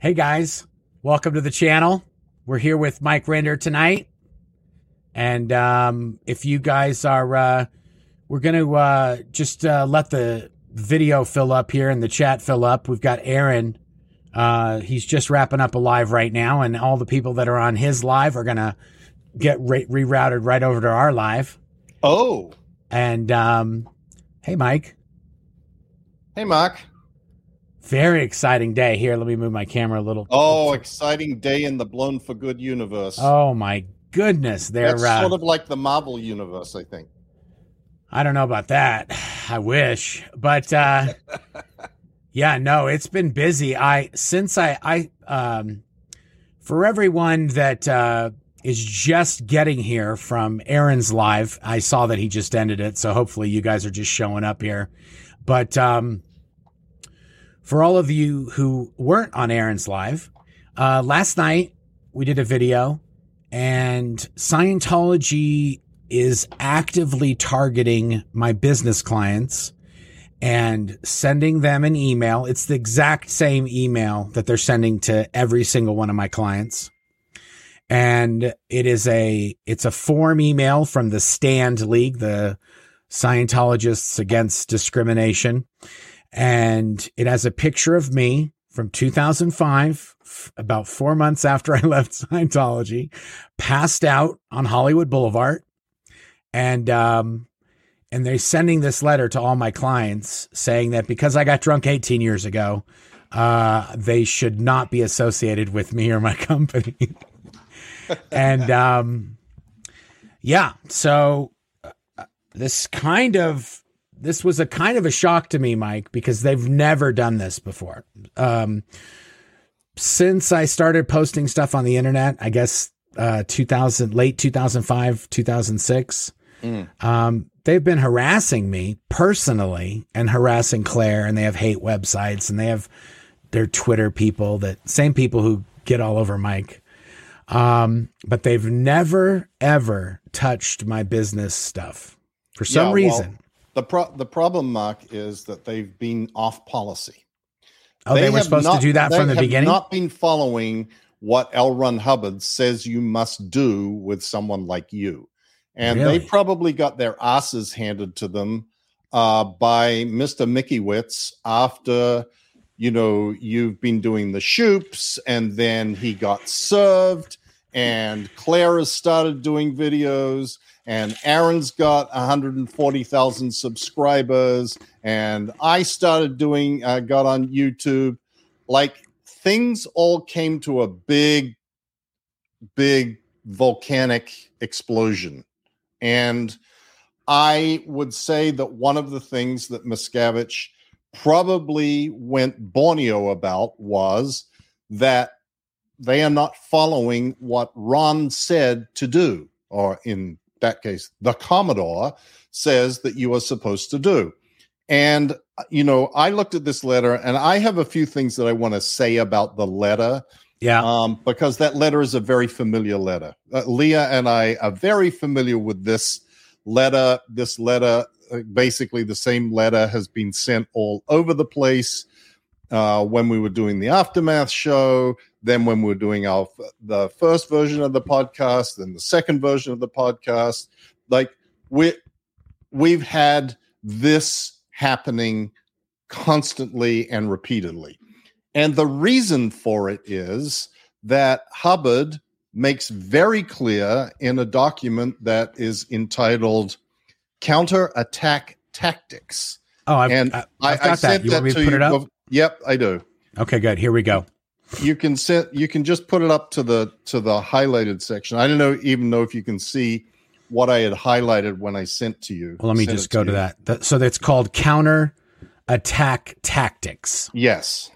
Hey guys, welcome to the channel. We're here with Mike Rinder tonight. And um, if you guys are, uh, we're going to uh, just uh, let the video fill up here and the chat fill up. We've got Aaron. Uh, he's just wrapping up a live right now, and all the people that are on his live are going to get re- rerouted right over to our live. Oh. And um, hey, Mike. Hey, Mark. Very exciting day. Here, let me move my camera a little. Oh, exciting day in the Blown for Good universe. Oh my goodness, they're That's uh, sort of like the Marvel universe, I think. I don't know about that. I wish, but uh, yeah, no, it's been busy. I since I I um, for everyone that uh, is just getting here from Aaron's live, I saw that he just ended it, so hopefully you guys are just showing up here. But um, for all of you who weren't on Aaron's live, uh, last night we did a video, and Scientology is actively targeting my business clients and sending them an email. It's the exact same email that they're sending to every single one of my clients. And it is a it's a form email from the Stand League, the Scientologists Against Discrimination. And it has a picture of me from 2005, f- about four months after I left Scientology, passed out on Hollywood Boulevard. And, um, and they're sending this letter to all my clients saying that because I got drunk 18 years ago, uh, they should not be associated with me or my company. and, um, yeah, so uh, this kind of this was a kind of a shock to me, Mike, because they've never done this before. Um, since I started posting stuff on the internet, I guess uh, 2000, late 2005, 2006, Mm. um, they've been harassing me personally and harassing Claire, and they have hate websites and they have their Twitter people that same people who get all over Mike. Um, but they've never ever touched my business stuff for some Yeah, well, reason. The pro- the problem, Mark, is that they've been off policy. Oh, they, were supposed not- to do that from the beginning. Not been following what L. Ron Hubbard says you must do with someone like you, and Really? they probably got their asses handed to them uh, by Mister Mickey Witz after you know you've been doing the shoops, and then he got served, and Claire has started doing videos. And Aaron's got 140,000 subscribers, and I started doing, uh, got on YouTube. Like things all came to a big, big volcanic explosion. And I would say that one of the things that Miscavige probably went Borneo about was that they are not following what Ron said to do, or in that case, the Commodore says that you are supposed to do. And, you know, I looked at this letter and I have a few things that I want to say about the letter yeah. um, because that letter is a very familiar letter. Uh, Leah and I are very familiar with this letter. This letter, uh, basically, the same letter has been sent all over the place. Uh, when we were doing the aftermath show, then when we were doing our the first version of the podcast, then the second version of the podcast, like we we've had this happening constantly and repeatedly. And the reason for it is that Hubbard makes very clear in a document that is entitled "Counter Attack Tactics. Oh, I've, and I, I, I've I that. sent You that want me to to put you. It up? bef- Yep, I do. Okay, good. Here we go. You can send you can just put it up to the to the highlighted section. I don't know even know if you can see what I had highlighted when I sent to you. Well, let me Sent just go to you. that. So that's called counter attack tactics. Yes.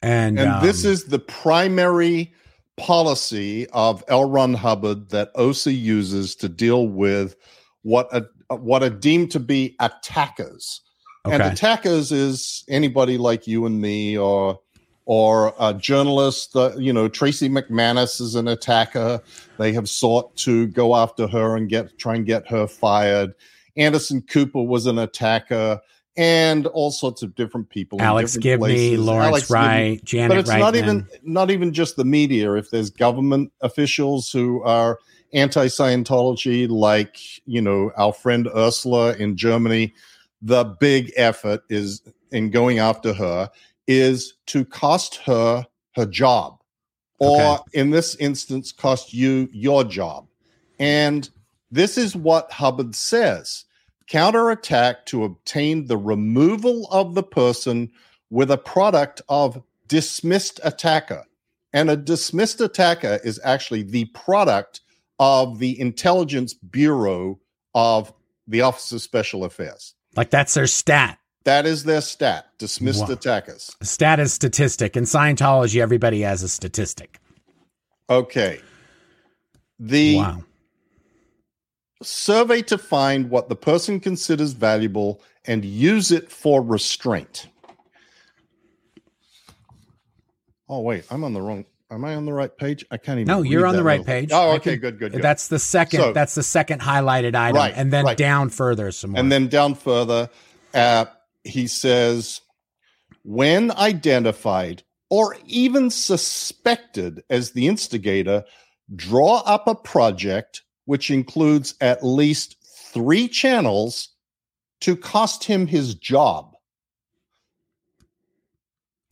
And, And this um, is the primary policy of L. Ron Hubbard that OSA uses to deal with what a what are deemed to be attackers. And attackers is anybody like you and me, or or a journalist. Uh, you know, Tracey McManus is an attacker. They have sought to go after her and get try and get her fired. Anderson Cooper was an attacker. and all sorts of different people. Alex different Gibney, places. Lawrence Alex Gibney. Wright, Janet but it's not even not even just the media. If there's government officials who are anti-Scientology, like you know our friend Ursula in Germany, the big effort is in going after her is to cost her her job, or Okay. in this instance, cost you your job. And this is what Hubbard says counterattack to obtain the removal of the person with a product of dismissed attacker. And a dismissed attacker is actually the product of the intelligence bureau of the Office of Special Affairs. Like that's their stat. That is their stat, dismissed Wow. attackers. Stat is statistic. In Scientology, everybody has a statistic. Okay. The wow. survey to find what the person considers valuable and use it for restraint. Oh wait, I'm on the wrong. Am I on the right page? I can't even. No, you're on the right little- page. Oh, okay, can- good, good, good. That's the second. So- that's the second highlighted item, Right, and then right. down further some more. And then down further, uh, he says, when identified or even suspected as the instigator, draw up a project which includes at least three channels to cost him his job.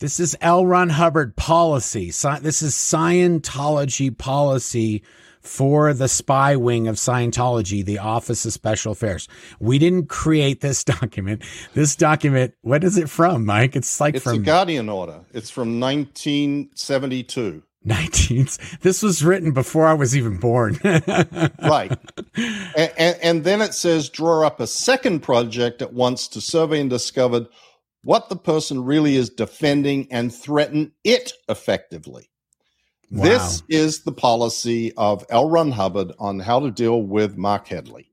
This is L. Ron Hubbard policy. This is Scientology policy for the spy wing of Scientology, the Office of Special Affairs. We didn't create this document. This document, what is it from, Mike? It's like It's a Guardian order. It's from 1972. 19th. This was written before I was even born. right. And, and, and then it says draw up a second project at once to survey and discover what the person really is defending and threaten it effectively. Wow. This is the policy of L. Ron Hubbard on how to deal with Mark Headley.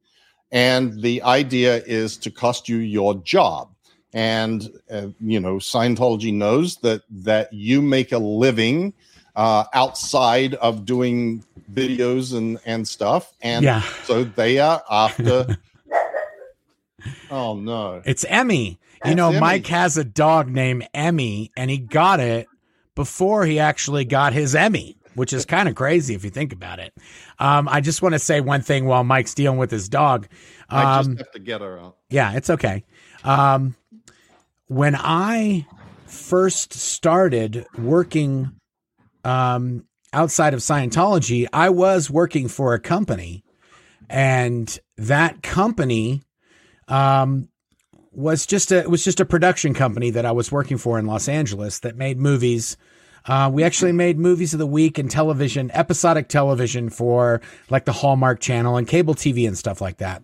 And the idea is to cost you your job. And, uh, you know, Scientology knows that, that you make a living uh, outside of doing videos and, and stuff. And Yeah. so they are after. oh, no. It's Emmy. You know, Emmy. Mike has a dog named Emmy, and he got it before he actually got his Emmy, which is kind of crazy if you think about it. Um, I just want to say one thing while Mike's dealing with his dog. I Um, just have to get her out. yeah, it's okay. Um, when I first started working um, outside of Scientology, I was working for a company, and that company um, was just a was just a production company that I was working for in Los Angeles that made movies. Uh, we actually made movies of the week and television, episodic television for like the Hallmark Channel and cable TV and stuff like that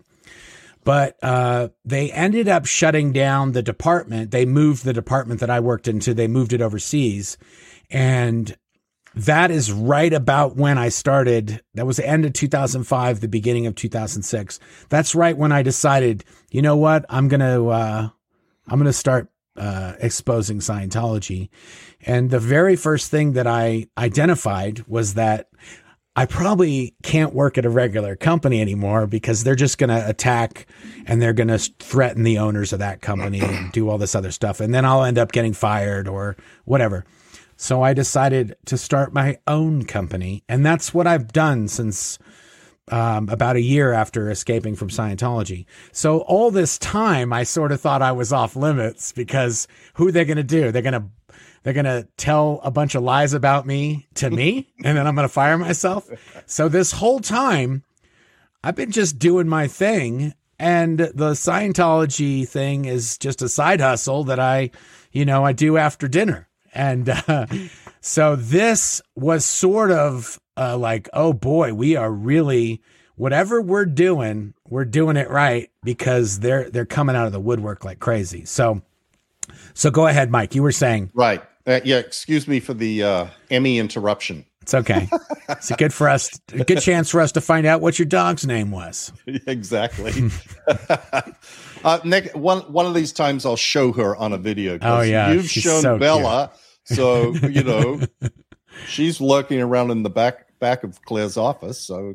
but uh, they ended up shutting down the department. They moved the department that I worked into. They moved it overseas, and that is right about when I started. That was the end of 2005, the beginning of 2006. That's right when I decided, you know what, I'm gonna uh, I'm gonna start uh, exposing Scientology. And the very first thing that I identified was that I probably can't work at a regular company anymore because they're just going to attack and they're going to threaten the owners of that company and do all this other stuff. And then I'll end up getting fired or whatever. So I decided to start my own company. And that's what I've done since um, about a year after escaping from Scientology. So all this time, I sort of thought I was off limits because who are they going to do? They're going to they're going to tell a bunch of lies about me to me, and then I'm going to fire myself. So this whole time, I've been just doing my thing, and the Scientology thing is just a side hustle that I, you know, I do after dinner. And uh, so this was sort of uh, like, oh boy, we are really whatever we're doing, we're doing it right because they're they're coming out of the woodwork like crazy. So, so go ahead, Mike. You were saying Right. Uh, yeah, excuse me for the uh, Emmy interruption. it's okay. it's a good for us, a good chance for us to find out what your dog's name was. exactly. uh, Nick, one one of these times I'll show her on a video. Oh, yeah, you've she's shown so Bella, so you know she's lurking around in the back back of Claire's office. So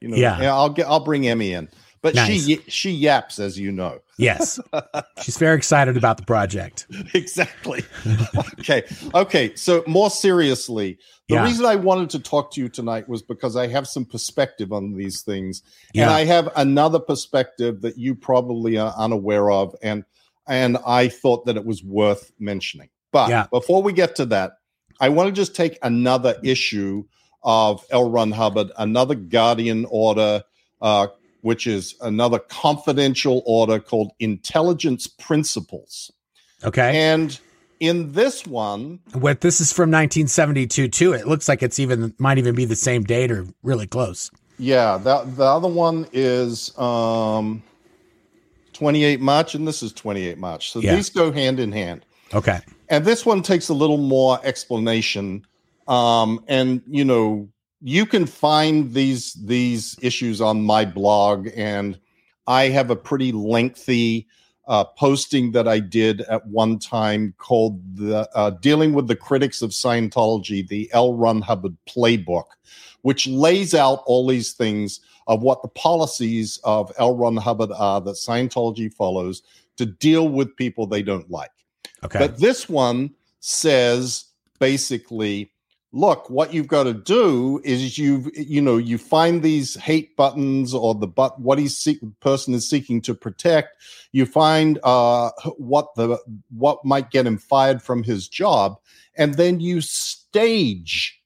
you know, Yeah. I'll get I'll bring Emmy in. but Nice. she she yaps, as you know. Yes. She's very excited about the project. exactly. okay. Okay. So more seriously, the Yeah. reason I wanted to talk to you tonight was because I have some perspective on these things. And I have another perspective that you probably are unaware of. And and I thought that it was worth mentioning. But Yeah. before we get to that, I want to just take another issue of L. Ron Hubbard, another Guardian order, uh, which is another confidential order called Intelligence Principles. Okay. And in this one, What this is from 1972 too. It looks like it's even might even be the same date or really close. yeah, the, the other one is um, 28 March, and this is 28 March. So Yeah. these go hand in hand. Okay. And this one takes a little more explanation. Um and you know you can find these these issues on my blog and i have a pretty lengthy uh, posting that i did at one time called the uh, dealing with the critics of scientology the l. Ron hubbard playbook which lays out all these things of what the policies of l. Ron hubbard are that scientology follows to deal with people they don't like Okay. but this one says basically, look, what you've got to do is you've you know you find these hate buttons or the but what he's seek, person is seeking to protect. You find uh, what the what might get him fired from his job, and then you stage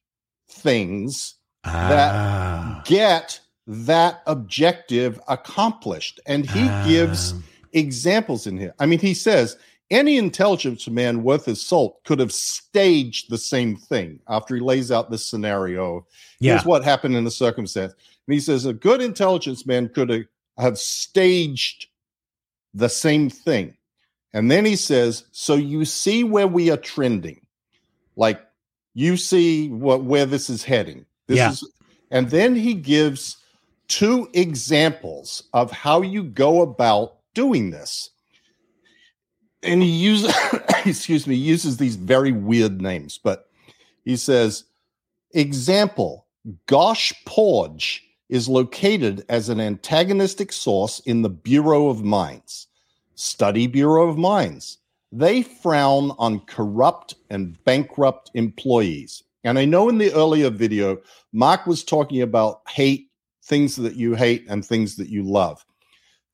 things Ah. get that objective accomplished. And he gives Ah. examples in here. I mean, he says any intelligence man worth his salt could have staged the same thing after he lays out this scenario. Yeah. Here's what happened in the circumstance. And he says a good intelligence man could have, staged the same thing. And then he says, so you see where we are trending. Like you see what where this is heading. This Yeah. is and then he gives two examples of how you go about doing this and he uses excuse me uses these very weird names but he says example gosh porge is located as an antagonistic source in the bureau of mines. Study bureau of mines. They frown on corrupt and bankrupt employees. And i know in the earlier video mark was talking about hate things that you hate and things that you love.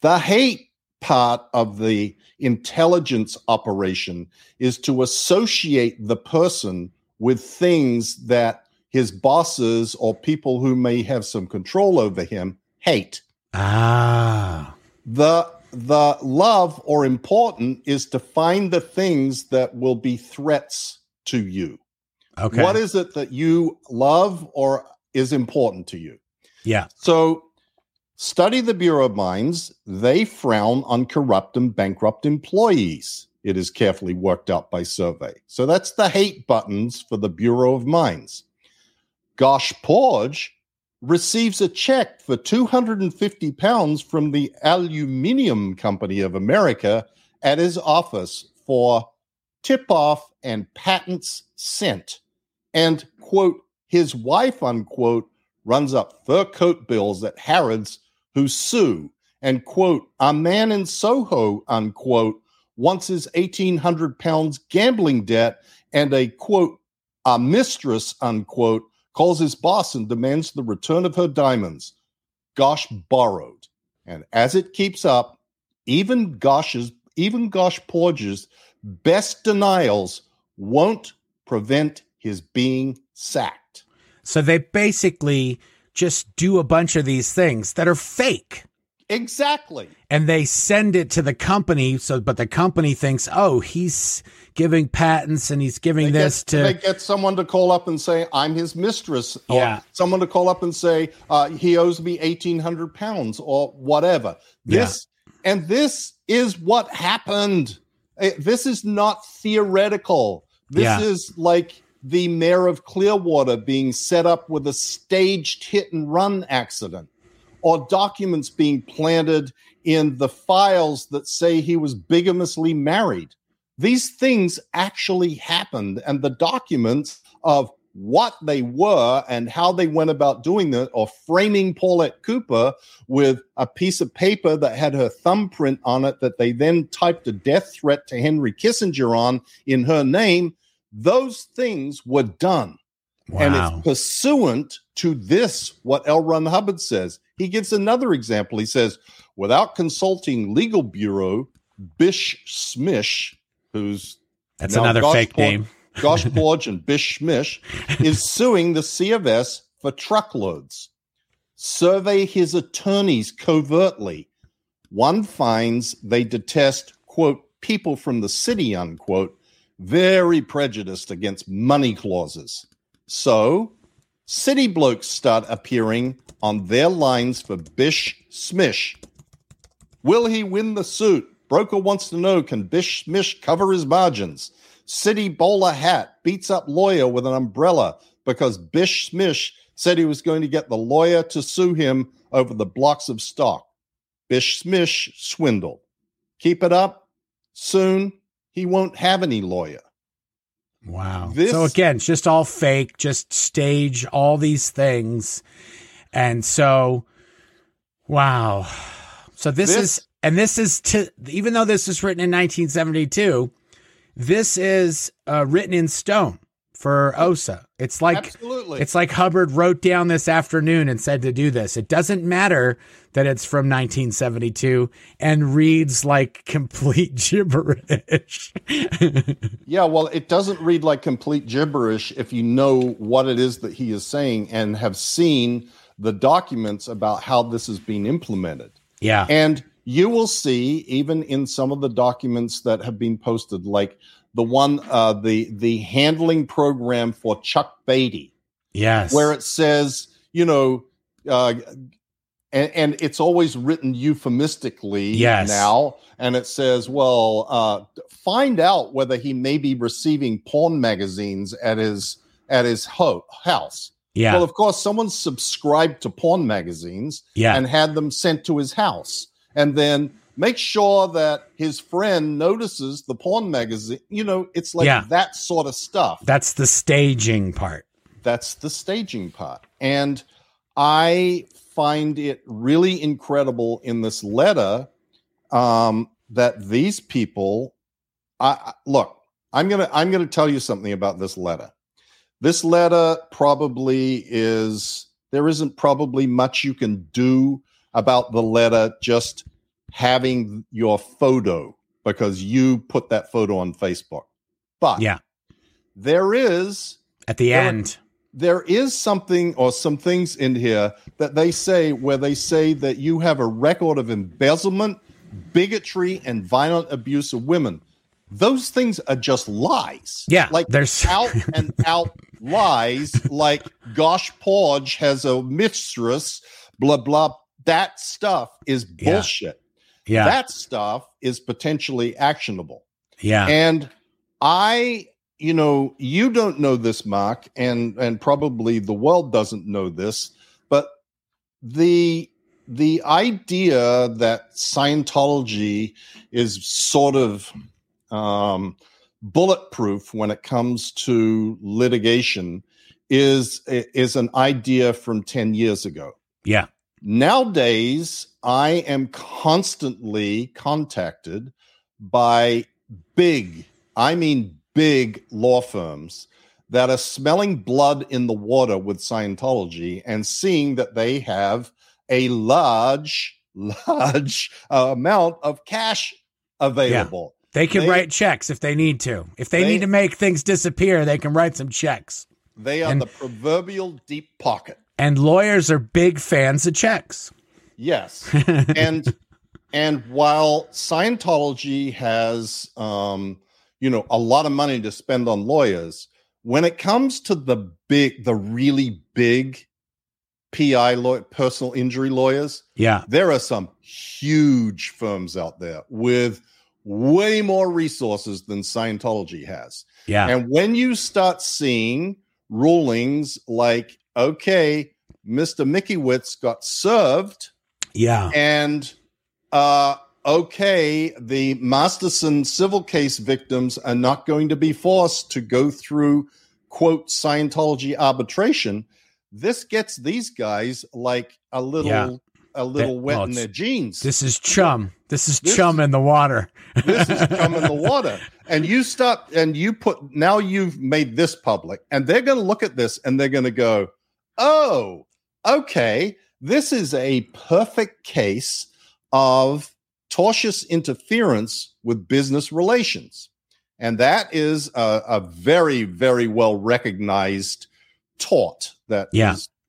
The hate part of the intelligence operation is to associate the person with things that his bosses or people who may have some control over him hate. Ah. The the love or important is to find the things that will be threats to you. Okay. What is it that you love or is important to you? yeah. So, study the Bureau of Mines. They frown on corrupt and bankrupt employees. It is carefully worked out by survey. So, that's the hate buttons for the Bureau of Mines. Gosh Porge receives a check for 250 pounds from the Aluminium Company of America at his office for tip off and patents sent. And, quote, his wife, unquote, runs up fur coat bills at Harrods who sue and quote a man in Soho unquote wants his 1800 pounds gambling debt and a quote a mistress unquote calls his boss and demands the return of her diamonds. Gosh borrowed. And as it keeps up even gosh's even gosh porge's best denials won't prevent his being sacked. So they basically just do a bunch of these things that are fake. Exactly. And they send it to the company so but the company thinks oh he's giving patents and he's giving they this get, to they get someone to call up and say i'm his mistress or Yeah. someone to call up and say uh, he owes me 1800 pounds or whatever. This and this is what happened. Eh, this is not theoretical. This Yeah. is like the mayor of clearwater being set up with a staged hit and run accident or documents being planted in the files that say he was bigamously married. These things actually happened and the documents of what they were and how they went about doing that, or framing Paulette Cooper with a piece of paper that had her thumbprint on it that they then typed a death threat to Henry Kissinger on in her name, those things were done. Wow. And it's pursuant to this, what L. Ron Hubbard says. He gives another example. He says, without consulting legal bureau, Bish Smish, who's that's another fake name. Gosh and Bish Smish is suing the C of S for truckloads. Survey his attorneys covertly. One finds they detest, quote, people from the city, unquote, very prejudiced against money clauses. So, city blokes start appearing on their lines for Bish Smish. Will he win the suit? Broker wants to know can Bish Smish cover his margins? City bowler hat beats up lawyer with an umbrella because Bish Smish said he was going to get the lawyer to sue him over the blocks of stock. Bish Smish swindled. Keep it up. Soon he won't have any lawyer. Wow. This, so again, it's just all fake, just stage all these things. And so, wow. So this, this is, and this is to, even though this was written in 1972, this is uh, written in stone for OSA. It's like Absolutely. it's like Hubbard wrote down this afternoon and said to do this. It doesn't matter that it's from 1972 and reads like complete gibberish. yeah, well, it doesn't read like complete gibberish if you know what it is that he is saying and have seen the documents about how this is being implemented. Yeah. And you will see even in some of the documents that have been posted like the one uh, the the handling program for chuck beatty. Yes. Where it says you know uh, and, and it's always written euphemistically yes. now. And it says well uh, find out whether he may be receiving porn magazines at his at his ho- house. Yeah. Well of course someone subscribed to porn magazines yeah. and had them sent to his house. And then make sure that his friend notices the porn magazine. You know, it's like yeah. that sort of stuff. That's the staging part. That's the staging part. And I find it really incredible in this letter um, that these people I, look, I'm to I'm going to tell you something about this letter. This letter probably is there isn't probably much you can do about the letter just having your photo because you put that photo on Facebook. But yeah, there is at the there, end there is something or some things in here that they say where they say that you have a record of embezzlement, bigotry, and violent abuse of women. Those things are just lies. Yeah, like there's out and out lies. Like Gosh Porge has a mistress. Blah blah that stuff is bullshit. Yeah. That stuff is potentially actionable. Yeah. And I, you know, you don't know this, Mark, and and probably the world doesn't know this, but the the idea that Scientology is sort of um, bulletproof when it comes to litigation is is an idea from 10 years ago. Yeah. Nowadays, I am constantly contacted by big, I mean big law firms that are smelling blood in the water with Scientology and seeing that they have a large, large uh, amount of cash available. Yeah. They can they, write checks if they need to. If they, they, need to make things disappear, they can write some checks. They are and, the proverbial deep pocket. And lawyers are big fans of checks. Yes. and and while Scientology has um, you know, a lot of money to spend on lawyers, when it comes to the big the really big PI law, personal injury lawyers, yeah. There are some huge firms out there with way more resources than Scientology has. Yeah. And when you start seeing rulings like okay, Mr. Mickowitz got served. Yeah. And uh, okay, the Masterson civil case victims are not going to be forced to go through quote Scientology arbitration, this gets these guys like a little Yeah. a little That- wet well, in their jeans. This is chum. This is This- chum in the water. this is cum in the water. And you stop and you put now you've made this public, and they're going to look at this and they're going to go, "Oh, okay, this is a perfect case of tortious interference with business relations." And that is a, a very, very well recognized tort that is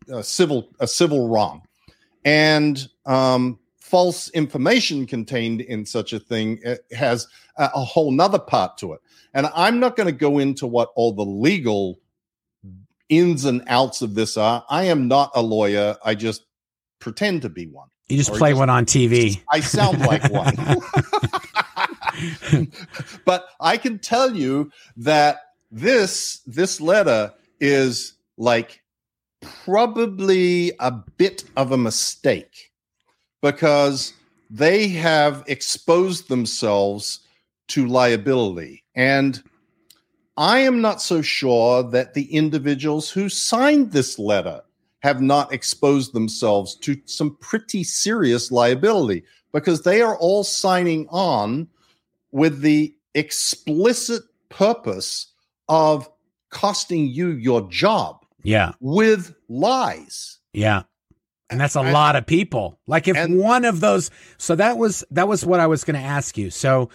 Yeah. a civil a civil wrong, and um, false information contained in such a thing uh, has a, a whole nother part to it. And I'm not going to go into what all the legal ins and outs of this are. I am not a lawyer. I just pretend to be one. You just Or play just- one on TV. I sound like one. but I can tell you that this this letter is like probably a bit of a mistake because they have exposed themselves to liability and I am not so sure that the individuals who signed this letter have not exposed themselves to some pretty serious liability because they are all signing on with the explicit purpose of costing you your job yeah. with lies. Yeah. And that's a And- lot of people. Like if and- one of those so that was that was what I was going to ask you. So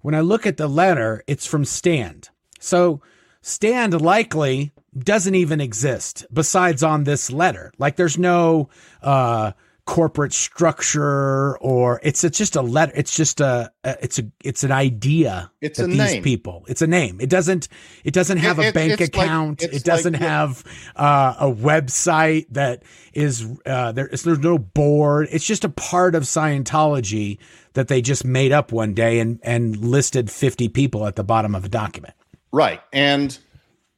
when I look at the letter, it's from Stand. So Stand likely doesn't even exist besides on this letter. Like there's no uh corporate structure or it's a, just a letter it's just a, a it's a it's an idea It's a these name. people it's a name. It doesn't it doesn't have It- a bank it's like- account. it doesn't like- have uh, a website that is uh, there there's no board. It's just a part of Scientology that they just made up one day and and listed 50 people at the bottom of a document Right. And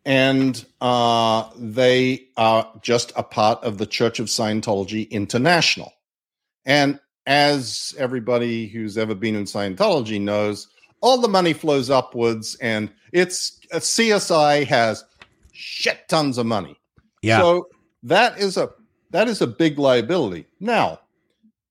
and uh they are just a part of the Church of Scientology International. And as everybody who's ever been in Scientology knows, all the money flows upwards and it's uh, CSI has shit tons of money. yeah So that is a that is a big liability. Now,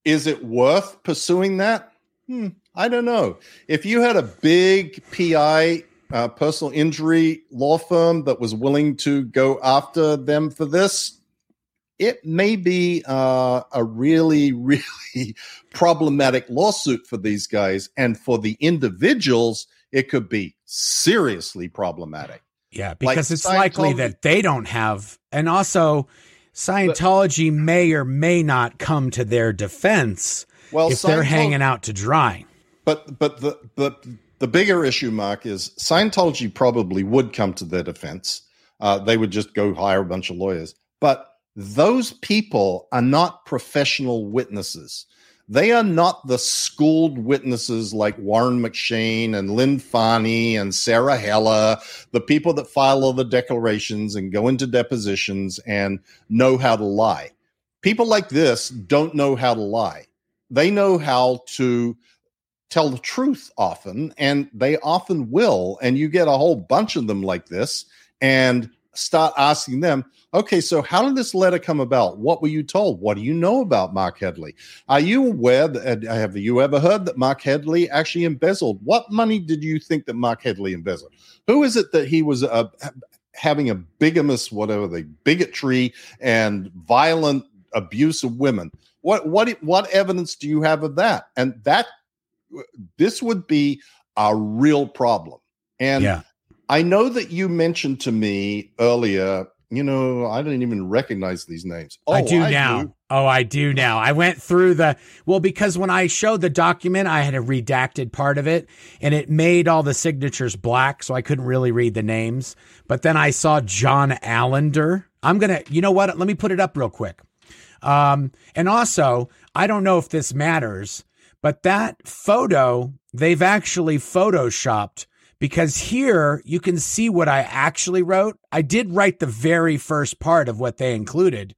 is it worth pursuing that? Hmm, I don't know. If you had a big PI uh, personal injury law firm that was willing to go after them for this, it may be uh, a really, really problematic lawsuit for these guys, and for the individuals, it could be seriously problematic. Yeah, Like because it's likely that they don't have, and also Scientology may or may not come to their defense Well, if they're hanging out to dry. But but the the the bigger issue, Mark, is Scientology probably would come to their defense. Uh, they would just go hire a bunch of lawyers. But those people are not professional witnesses. They are not the schooled witnesses like Warren McShane and Lynn Farny and Sarah Heller, the people that file all the declarations and go into depositions and know how to lie. People like this don't know how to lie. They know how to tell the truth often, and they often will. And you get a whole bunch of them like this and start asking them, okay, so how did this letter come about? What were you told? What do you know about Mark Headley? Are you aware that uh, have you ever heard that Mark Headley actually embezzled? What money did you think that Mark Headley embezzled? Who is it that he was uh, having a bigamous, whatever the bigotry and violent abuse of women? What what what evidence do you have of that? And that this would be a real problem. And yeah, I know that you mentioned to me earlier, you know, I didn't even recognize these names. I Oh, do now. do. Oh, I do now. I went through the well because when I showed the document, I had a redacted part of it, and it made all the signatures black, so I couldn't really read the names. But then I saw John Allender. I'm gonna, you know what? Let me put it up real quick. Um, and also, I don't know if this matters, but that photo they've actually photoshopped because here you can see what I actually wrote. I did write the very first part of what they included,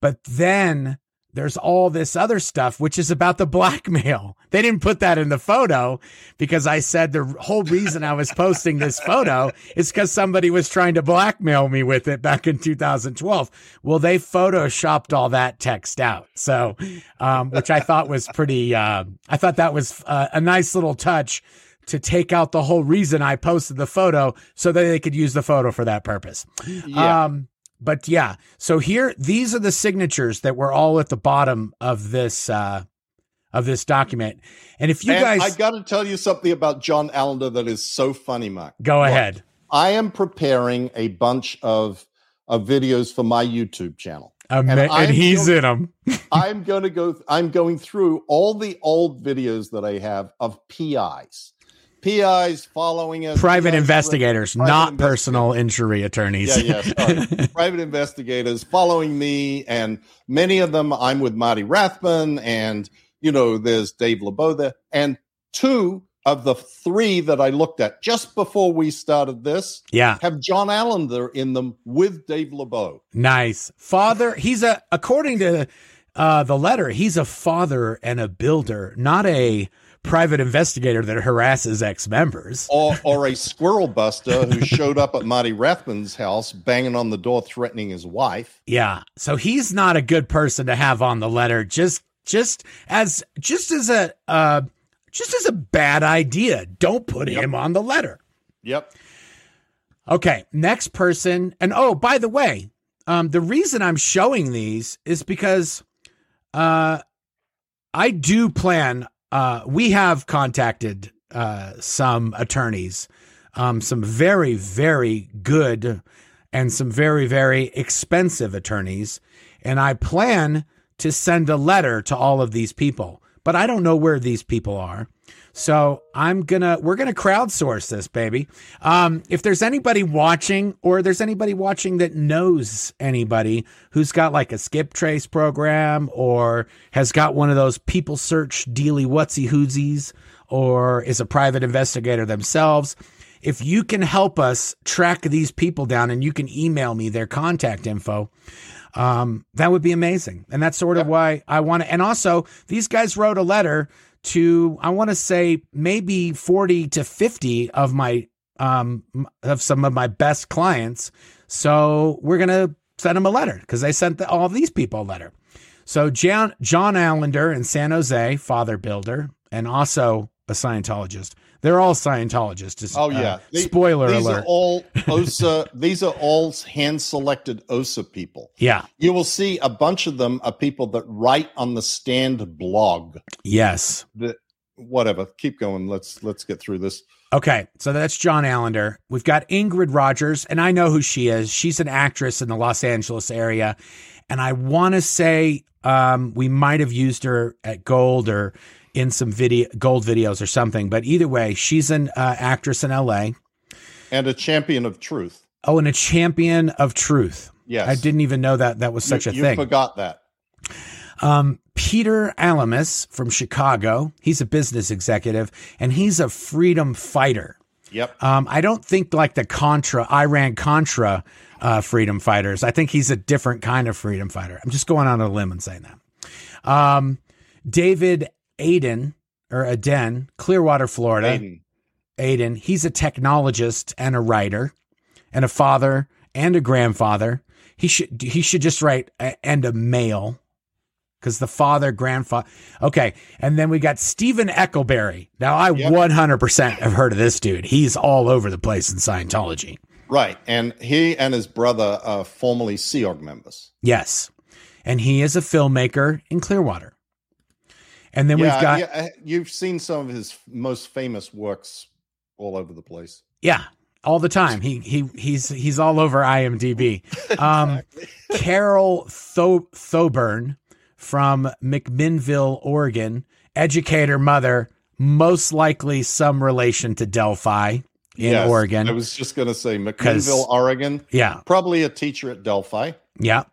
but then there's all this other stuff, which is about the blackmail. They didn't put that in the photo because I said the whole reason I was posting this photo is because somebody was trying to blackmail me with it back in 2012. Well, they photoshopped all that text out. So, um, which I thought was pretty, uh, I thought that was uh, a nice little touch to take out the whole reason I posted the photo so that they could use the photo for that purpose. Yeah. Um, but yeah, so here, these are the signatures that were all at the bottom of this, uh, of this document. And if you and guys I got to tell you something about John Allender that is so funny, Mark. go Look, ahead. I am preparing a bunch of of videos for my YouTube channel. Um, and and, he's going- in them. I'm going to go. I'm going through all the old videos that I have of PIs, PIs following us, Private PIs investigators, private not investigators. personal injury attorneys. Yeah, yeah, private investigators following me, and many of them I'm with Marty Rathbun, and you know, there's Dave Lubow there, and two of the three that I looked at just before we started this yeah. have John Allender in them with Dave Lubow. Nice. Father, he's a, according to uh, the letter, he's a father and a builder, not a private investigator that harasses ex members. Or, or a squirrel buster who showed up at Marty Rathbun's house banging on the door threatening his wife. Yeah. So he's not a good person to have on the letter. Just, just as, just as a, uh, just as a bad idea. Don't put Yep. him on the letter. Yep. Okay, next person. And oh, by the way, um, the reason I'm showing these is because uh, I do plan. Uh, we have contacted uh, some attorneys, um, some very, very good and some very, very expensive attorneys, and I plan to send a letter to all of these people. But I don't know where these people are. So I'm gonna we're gonna crowdsource this, baby. Um, if there's anybody watching, or there's anybody watching that knows anybody who's got like a skip trace program, or has got one of those people search dealy whatsy hoozies, or is a private investigator themselves, if you can help us track these people down, and you can email me their contact info, um, that would be amazing. And that's sort of why I want to. And also, these guys wrote a letter to, I want to say maybe 40 to 50 of my, um, of some of my best clients. So we're going to send them a letter because they sent the, all these people a letter. So John, John Allender in San Jose, father builder, and also a Scientologist. They're all Scientologists. Oh uh, yeah. The- spoiler these alert. are all OSA. these are all hand selected OSA people. yeah. You will see a bunch of them are people that write on the stand blog. Yes. That whatever. Keep going. Let's let's get through this. Okay, so that's John Allender. We've got Ingrid Rogers, and I know who she is. She's an actress in the Los Angeles area, and I want to say um, we might have used her at Gold or in some video Gold videos or something. But either way, she's an uh, actress in L.A. And a champion of truth. Oh, and a champion of truth. Yes. I didn't even know that that was such you, a you thing. You forgot that. Um, Peter Alamus from Chicago. He's a business executive, and he's a freedom fighter. Yep. Um, I don't think like the Contra, Iran Contra uh, freedom fighters. I think he's a different kind of freedom fighter. I'm just going on a limb and saying that. Um, David Aden or Aden, Clearwater, Florida. Aiden. Aiden, he's a technologist and a writer and a father and a grandfather. He should he should just write a, and a male because the father, grandfather. Okay, and then we got Stephen Eccleberry. Now I Yep. 100% have heard of this dude. He's all over the place in Scientology. Right. And he and his brother are formerly Sea Org members. Yes, and he is a filmmaker in Clearwater. And then yeah, we've got yeah, uh, you've seen some of his most famous works all over the place. yeah, all the time. He he he's he's all over IMDb. Um, Carol Tho- Thoburn from McMinnville, Oregon, educator, mother, most likely some relation to Delphi in Yes, Oregon. I was just going to say McMinnville, Oregon. yeah, Probably a teacher at Delphi. yeah.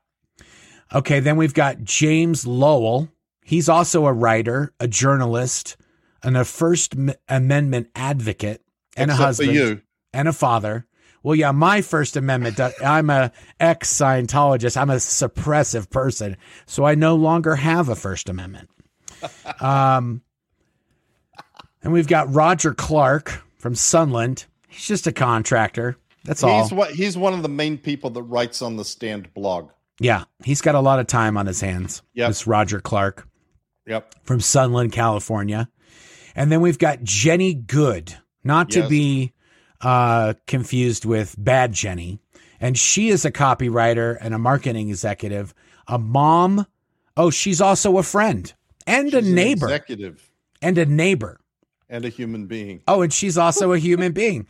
Okay, then we've got James Lowell. He's also a writer, a journalist, and a First Amendment advocate, and Except a husband. and a father. Well, yeah, my First Amendment. I'm a ex Scientologist. I'm a suppressive person, so I no longer have a First Amendment. Um, and we've got Roger Clark from Sunland. He's just a contractor. That's all. He's what he's one of the main people that writes on the stand blog. Yeah, he's got a lot of time on his hands. Yep. This Roger Clark Yep. from Sunland, California. And then we've got Jenny Good, not to be uh, confused with Bad Jenny. And she is a copywriter and a marketing executive, a mom. Oh, she's also a friend and a She's an neighbor executive, and a neighbor. and a human being. Oh, and she's also a human being.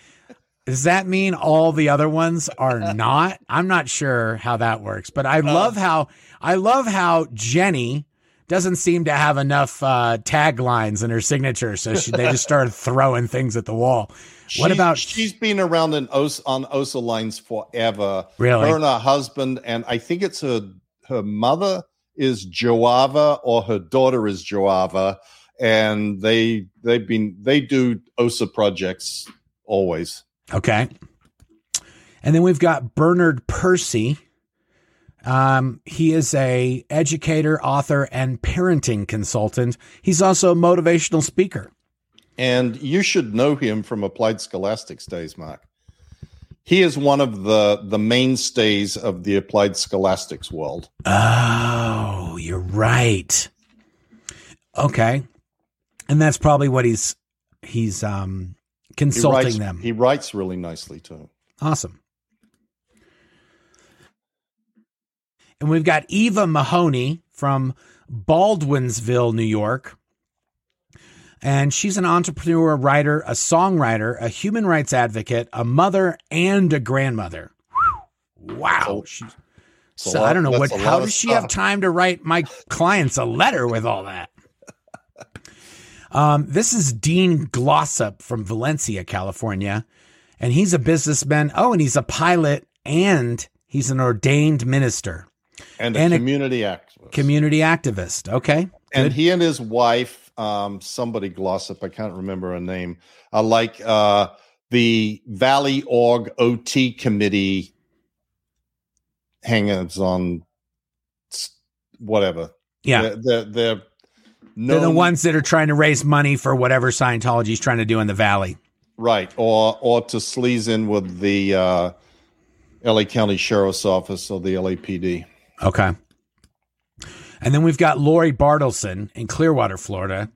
Does that mean all the other ones are not? I'm not sure how that works, but I love how I love how Jenny doesn't seem to have enough uh, taglines in her signature, so she, they just started throwing things at the wall. What about she's been around in Os, on OSA lines forever. Really? Her and her husband, and I think it's her her mother is Joava or her daughter is Joava, and they they've been they do OSA projects always. Okay. And then we've got Bernard Percy. Um, he is a educator, author, and parenting consultant. He's also a motivational speaker. And you should know him from Applied Scholastics days, Mark. He is one of the the mainstays of the Applied Scholastics world. Oh, you're right. Okay. And that's probably what he's he's um He consulting writes, them. He writes really nicely too. Awesome. And we've got Eva Mahoney from Baldwinsville, New York. And she's an entrepreneur, writer, a songwriter, a human rights advocate, a mother, and a grandmother. Whew. Wow. Oh, She's- so lot- I don't know what. How does she have time to write my clients a letter with all that? Um, this is Dean Glossop from Valencia, California, and he's a businessman. Oh, and he's a pilot, and he's an ordained minister, and a and a community activist. community activist. Okay, and he and his wife, um, somebody Glossop, I can't remember her name, are like uh, the Valley Org OT committee hangers on whatever. yeah. They're, they're, they're They're the ones that are trying to raise money for whatever Scientology's trying to do in the valley. right, or or to sleaze in with the uh, LA County Sheriff's Office or the LAPD. Okay. And then we've got Lori Bartilson in Clearwater, Florida.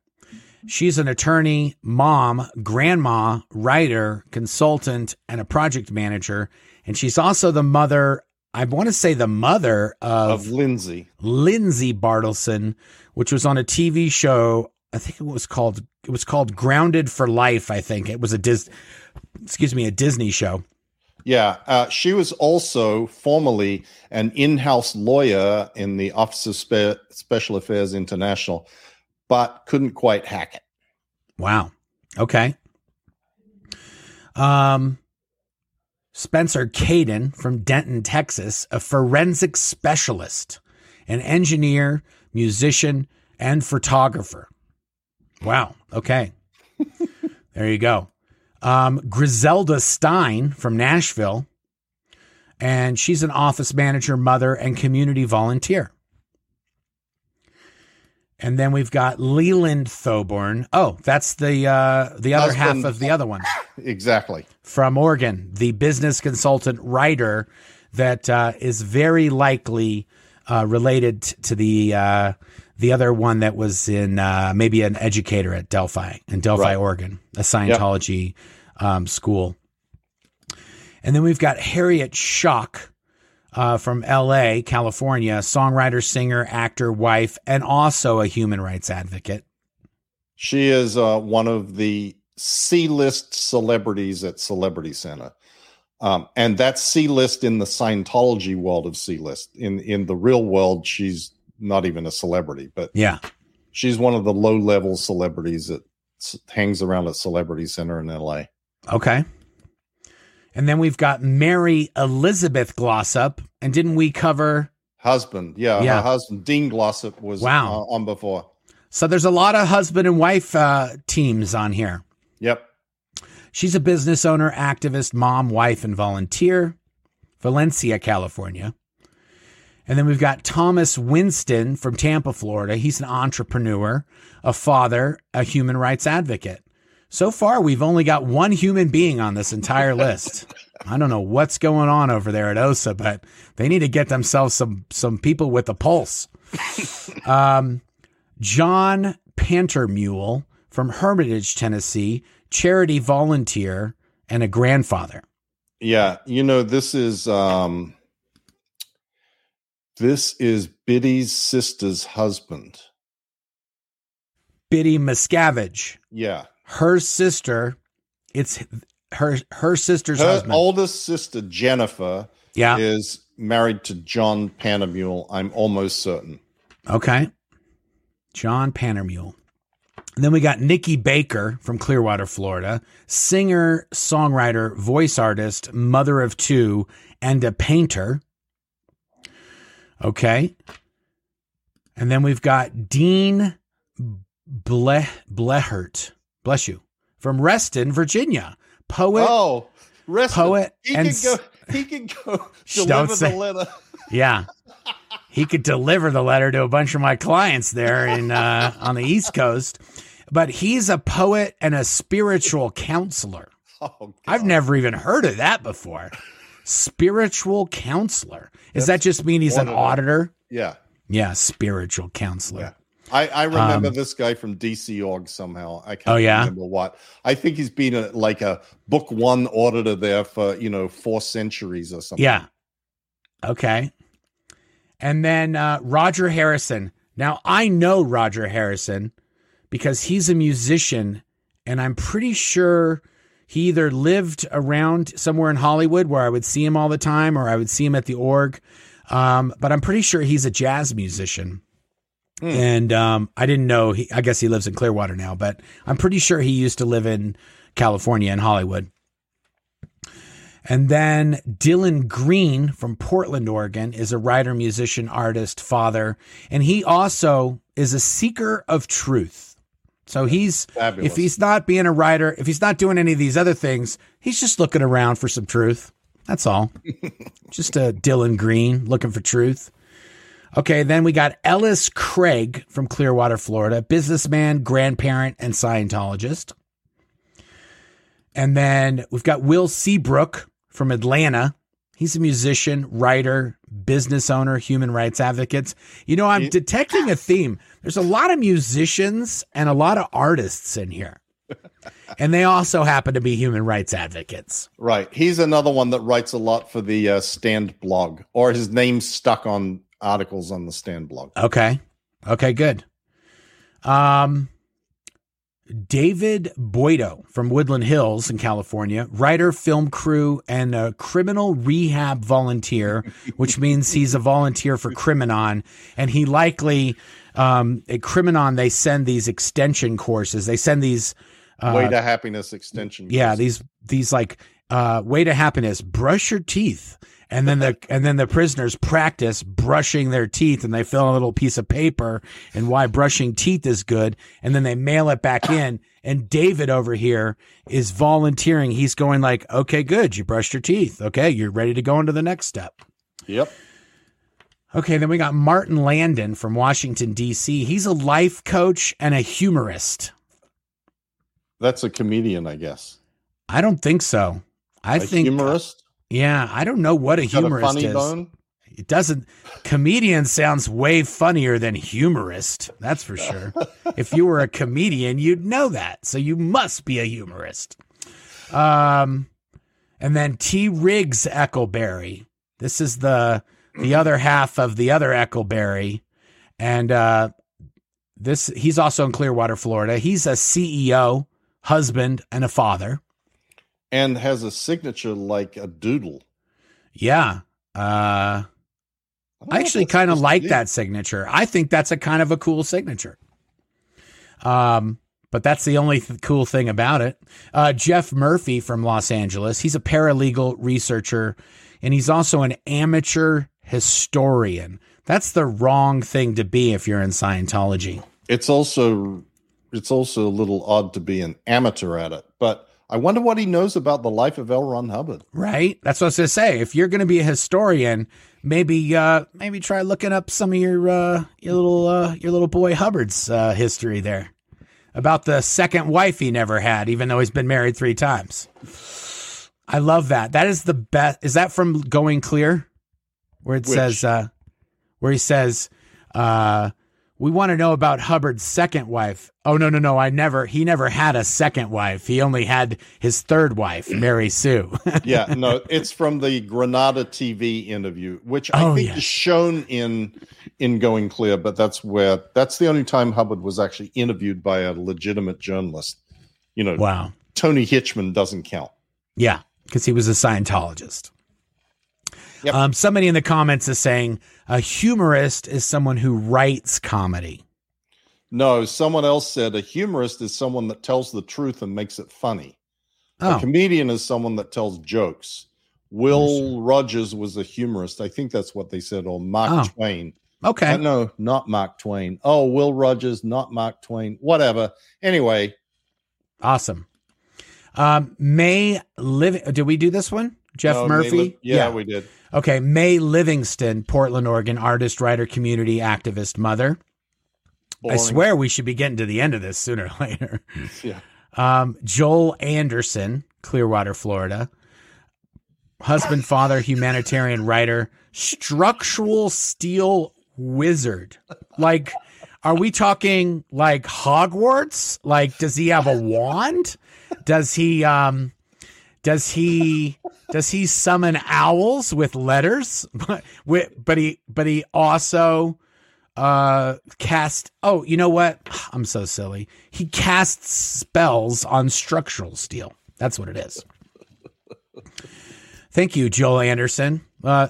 She's an attorney, mom, grandma, writer, consultant, and a project manager. And she's also the mother, I want to say the mother of, Of Lynsey, Lynsey Bartilson, which was on a TV show. I think it was called it was called Grounded for Life, I think. It was a Dis excuse me, a Disney show. Yeah, uh, she was also formerly an in-house lawyer in the Office of Spe- Special Affairs International, but couldn't quite hack it. Wow. Okay. Um, Spencer Caden from Denton, Texas, a forensic specialist, an engineer, musician, and photographer. Wow. Okay. there you go. Um, Griselda Stein from Nashville, and she's an office manager, mother, and community volunteer. And then we've got Leland Thoborn. Oh, that's the uh, the other Husband. half of the other one Exactly. from Oregon, the business consultant writer that uh, is very likely uh, related to the uh, the other one that was in uh, maybe an educator at Delphi in Delphi, Right. Oregon, a Scientology um, school. And then we've got Harriet Schock uh, from L.A., California, songwriter, singer, actor, wife, and also a human rights advocate. She is uh, one of the C-list celebrities at Celebrity Center. Um, and that's C-list in the Scientology world of C-list. In in the real world, she's not even a celebrity, but Yeah. she's one of the low-level celebrities that hangs around at Celebrity Center in LA. Okay. And then we've got Mary Elizabeth Glossop. And didn't we cover? Husband, yeah, Yeah. her husband Dean Glossop was Wow. uh, on before. So there's a lot of husband and wife uh, teams on here. Yep. She's a business owner, activist, mom, wife, and volunteer. Valencia, California. And then we've got Thomas Winston from Tampa, Florida. He's an entrepreneur, a father, a human rights advocate. So far, we've only got one human being on this entire list. I don't know what's going on over there at OSA, but they need to get themselves some some people with a pulse. um, John Pantermule from Hermitage, Tennessee, charity volunteer and a grandfather. Yeah, you know this is um this is Biddy's sister's husband. Biddy Miscavige. Yeah. Her sister, it's her her sister's Her husband. oldest sister Jennifer yeah. is married to John Panamule. I'm almost certain. Okay. John Pannermule. And then we got Nikki Baker from Clearwater, Florida, singer, songwriter, voice artist, mother of two, and a painter. Okay. And then we've got Dean Ble- Blehert, bless you, from Reston, Virginia, poet. Oh, rest Poet He and can go. He can go deliver say- the letter. Yeah. He could deliver the letter to a bunch of my clients there in uh, on the East Coast. But he's a poet and a spiritual counselor. Oh, I've never even heard of that before. Spiritual counselor. Does that just mean he's an auditor. auditor? Yeah, Yeah, spiritual counselor. Yeah. I, I remember Um, this guy from DC Org somehow. I can't Oh, yeah? remember what. I think he's been a, like a book one auditor there for you know four centuries or something. Yeah. Okay. And then uh, Roger Harrison. Now, I know Roger Harrison because he's a musician, and I'm pretty sure he either lived around somewhere in Hollywood where I would see him all the time or I would see him at the org. Um, but I'm pretty sure he's a jazz musician. Hmm. And um, I didn't know, he, I guess he lives in Clearwater now, but I'm pretty sure he used to live in California and Hollywood. And then Dylan Green from Portland, Oregon, is a writer, musician, artist, father, and he also is a seeker of truth. So he's Fabulous. if he's not being a writer, if he's not doing any of these other things, he's just looking around for some truth. That's all. just a Dylan Green looking for truth. Okay, then we got Ellis Craig from Clearwater, Florida, businessman, grandparent, and Scientologist. And then we've got Will Seabrook from Atlanta. He's a musician, writer, business owner, human rights advocates. You know, I'm detecting a theme. There's a lot of musicians and a lot of artists in here. and they also happen to be human rights advocates. right. He's another one that writes a lot for the uh, Stand blog, or his name's stuck on articles on the Stand blog. Okay. Okay, good. Um David Boydo from Woodland Hills in California, writer, film crew, and a criminal rehab volunteer, which means he's a volunteer for Criminon. And he likely, um, at Criminon, they send these extension courses. They send these, uh, Way to happiness extension. yeah, course. these these like uh way to happiness, brush your teeth. And then the and then the prisoners practice brushing their teeth and they fill in a little piece of paper and why brushing teeth is good and then they mail it back in and David over here is volunteering. He's going like, "Okay, good. You brushed your teeth. Okay, you're ready to go into the next step." Yep. Okay, then we got Martin Landon from Washington D.C. He's a life coach and a humorist. That's a comedian, I guess. I don't think so. I a think uh, humorist. Yeah, I don't know what a a humorist funny is. bone. It doesn't. Comedian sounds way funnier than humorist. That's for sure. if you were a comedian, you'd know that. So you must be a humorist. Um, and then T. Riggs Eckelberry. This is the the other half of the other Eckelberry, and uh, this he's also in Clearwater, Florida. He's a CEO, husband, and a father. And has a signature like a doodle. Yeah. Uh, don't I actually kind of like that signature. I think that's a kind of a cool signature. Um, but that's the only th- cool thing about it. Uh, Jeff Murphy from Los Angeles. He's a paralegal researcher, and he's also an amateur historian. That's the wrong thing to be if you're in Scientology. It's also it's also a little odd to be an amateur at it, but I wonder what he knows about the life of L. Ron Hubbard. Right. That's what I was gonna say. If you're gonna be a historian, maybe uh maybe try looking up some of your uh your little uh your little boy Hubbard's uh history there. About the second wife he never had, even though he's been married three times. I love that. That is the best is that from Going Clear? Where it Which? says uh where he says uh we want to know about Hubbard's second wife. Oh no, no, no! I never. He never had a second wife. He only had his third wife, Mary Sue. yeah, no, it's from the Granada TV interview, which I Oh, think yes. is shown in in Going Clear, but that's where that's the only time Hubbard was actually interviewed by a legitimate journalist. You know, wow. Tony Hitchman doesn't count. Yeah, because he was a Scientologist. Yep. Um, somebody in the comments is saying a humorist is someone who writes comedy. No, someone else said a humorist is someone that tells the truth and makes it funny. Oh. A comedian is someone that tells jokes. Will Rogers was a humorist. I think that's what they said, or Mark Oh. Twain. okay. Uh, no, not Mark Twain. Oh, Will Rogers, not Mark Twain. Whatever. Anyway, Awesome. Um, May Liv. Did we do this one? Jeff no, Murphy. Malin- yeah, we did. Okay. May Livingston, Portland, Oregon, artist, writer, community activist, mother. I swear we should be getting to the end of this sooner or later. Yeah. Um, Joel Anderson, Clearwater, Florida. Husband, father, humanitarian writer, structural steel wizard. Like, are we talking like Hogwarts? Like, does he have a wand? Does he, um, does he, does he summon owls with letters? But, but he, but he also, uh cast oh you know what? I'm so silly. He casts spells on structural steel. That's what it is. Thank you joel anderson. Uh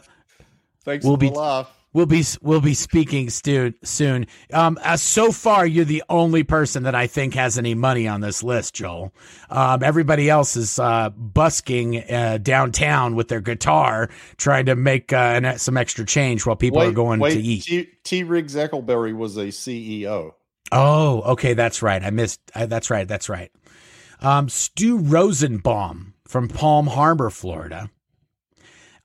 Thanks We'll be- laugh. We'll be we'll be speaking stu- soon um uh, so far you're the only person that i think has any money on this list joel um everybody else is uh busking uh downtown with their guitar trying to make uh an, some extra change while people are going to eat T, T. Riggs Eckelberry was a CEO. Oh, okay, that's right. I missed. I, that's right. That's right. Um, Stu Rosenbaum from Palm Harbor, Florida.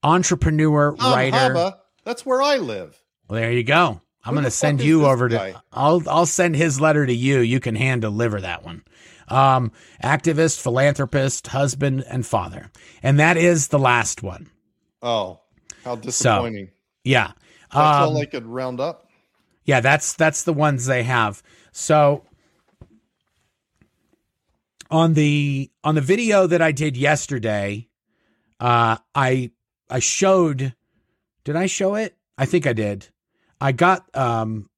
Entrepreneur, writer. That's where I live. Well, there you go. I'm going to send you over guy? to. I'll I'll send his letter to you. You can hand deliver that one. Um, activist, philanthropist, husband, and father, and that is the last one. Oh, how disappointing. Yeah. That's Um, all I could round up. Yeah, that's that's the ones they have. So on the on the video that I did yesterday, uh I I showed did I show it? I think I did. I got um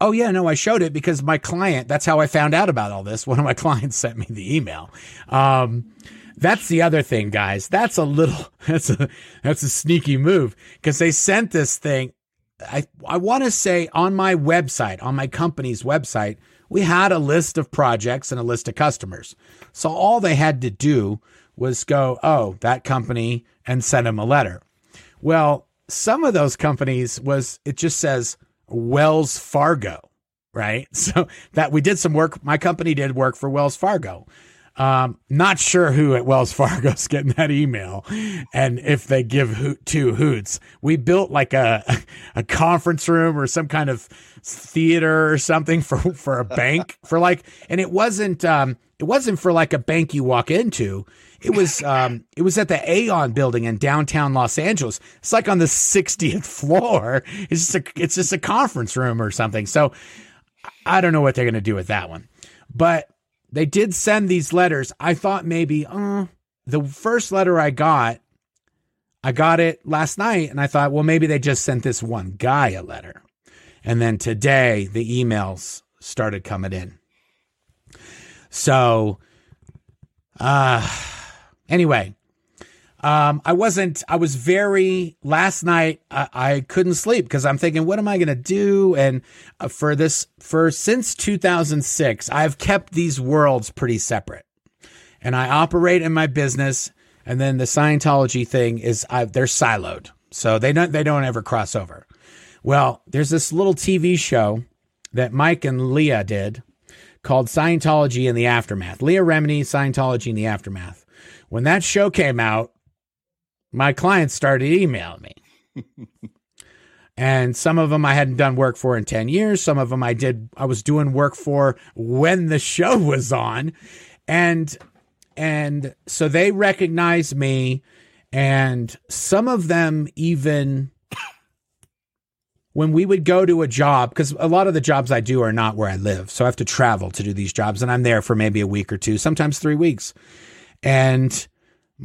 oh yeah, no, I showed it because my client, that's how I found out about all this. One of my clients sent me the email. Um that's the other thing, guys. That's a little that's a that's a sneaky move because they sent this thing I I want to say on my website, on my company's website, we had a list of projects and a list of customers. So all they had to do was go, "Oh, that company," and send them a letter. Well, some of those companies was it just says Wells Fargo, right? So that we did some work. My company did work for Wells Fargo. Um, not sure who at Wells Fargo's getting that email and if they give two hoots. We built like a, a conference room or some kind of theater or something for, for a bank for like, and it wasn't, um, it wasn't for like a bank you walk into. It was, um, it was at the Aon building in downtown Los Angeles. It's like on the 60th floor. It's just a, it's just a conference room or something. So I don't know what they're going to do with that one, but they did send these letters. I thought maybe, uh, the first letter I got, I got it last night and I thought, well, maybe they just sent this one guy a letter. And then today the emails started coming in. So, uh, anyway, um, I wasn't, I was very, last night, I, I couldn't sleep because I'm thinking, what am I going to do? And uh, for this, for since 2006, I've kept these worlds pretty separate and I operate in my business. And then the Scientology thing is I, they're siloed. So they don't, they don't ever cross over. Well, there's this little TV show that Mike and Leah did called Scientology in the Aftermath. Leah Remini, Scientology in the Aftermath. When that show came out, my clients started emailing me. and some of them I hadn't done work for in 10 years. Some of them I did, I was doing work for when the show was on. And, and so they recognized me. And some of them even, when we would go to a job, because a lot of the jobs I do are not where I live. So I have to travel to do these jobs. And I'm there for maybe a week or two, sometimes three weeks. And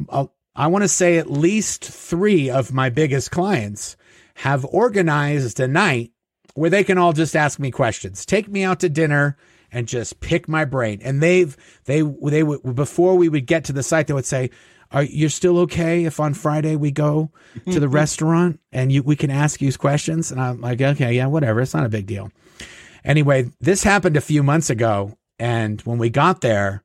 uh, I want to say at least three of my biggest clients have organized a night where they can all just ask me questions, take me out to dinner and just pick my brain. And they've, they, they would, before we would get to the site, they would say, are you still okay if on Friday we go to the restaurant and you, we can ask you questions? And I'm like, okay, yeah, whatever. It's not a big deal. Anyway, this happened a few months ago. And when we got there,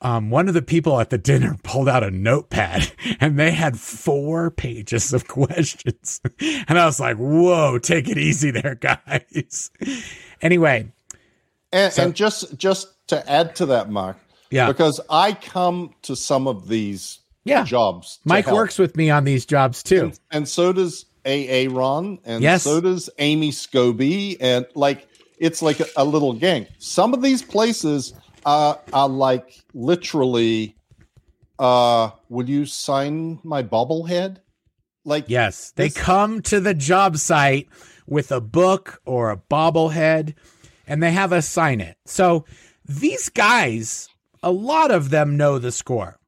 um, one of the people at the dinner pulled out a notepad and they had four pages of questions. And I was like, whoa, take it easy there, guys. anyway. And, so, and just just to add to that, Mark. Yeah. Because I come to some of these yeah. jobs. Mike help. works with me on these jobs too. And, and so does AA Ron. And yes. so does Amy Scobee. And like it's like a, a little gang. Some of these places uh, are like literally, uh, will you sign my bobblehead? Like, yes, they come to the job site with a book or a bobblehead and they have us sign it. So these guys, a lot of them know the score.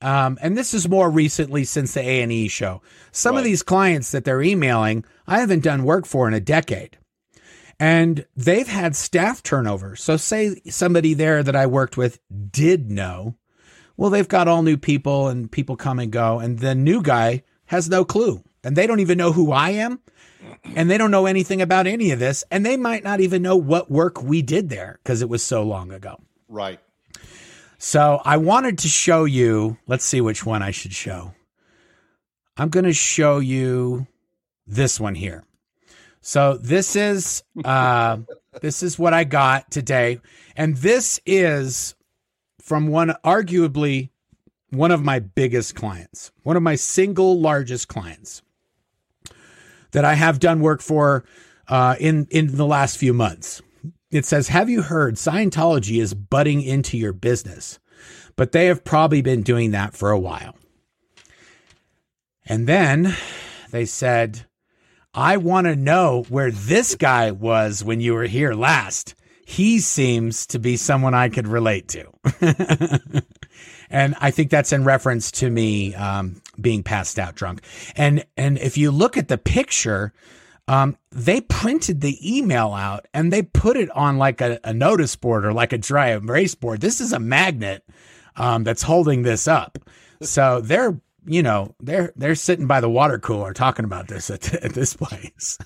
Um, and this is more recently since the A and E show. Some right. of these clients that they're emailing, I haven't done work for in a decade and they've had staff turnover. So, say somebody there that I worked with did know. Well, they've got all new people and people come and go, and the new guy has no clue, and they don't even know who I am, and they don't know anything about any of this, and they might not even know what work we did there because it was so long ago. Right. So, I wanted to show you. Let's see which one I should show. I'm going to show you this one here. So this is uh, this is what I got today, and this is from one arguably one of my biggest clients, one of my single largest clients that I have done work for uh, in in the last few months. It says, "Have you heard Scientology is butting into your business?" But they have probably been doing that for a while. And then they said, I want to know where this guy was when you were here last. He seems to be someone I could relate to. and I think that's in reference to me um, being passed out drunk. And and if you look at the picture, um, they printed the email out and they put it on like a, a notice board or like a dry erase board. This is a magnet um, that's holding this up. So they're you know, they're they're sitting by the water cooler talking about this at, at this place.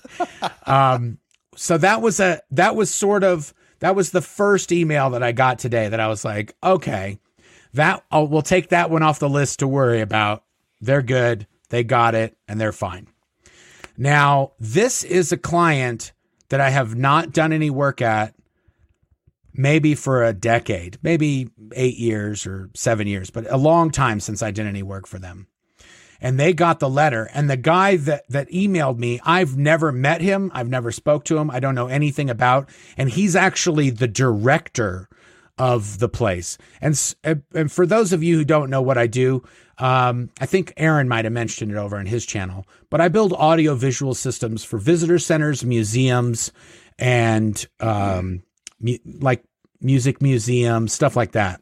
um, so that was a that was sort of that was the first email that I got today that I was like, okay, that I'll, we'll take that one off the list to worry about. They're good, they got it, and they're fine. Now, this is a client that I have not done any work at maybe for a decade, maybe eight years or seven years, but a long time since I did any work for them. And they got the letter. And the guy that, that emailed me, I've never met him. I've never spoke to him. I don't know anything about. And he's actually the director of the place. And, and for those of you who don't know what I do, um, I think Aaron might have mentioned it over on his channel, but I build audio visual systems for visitor centers, museums, and um, mu- like music museums, stuff like that.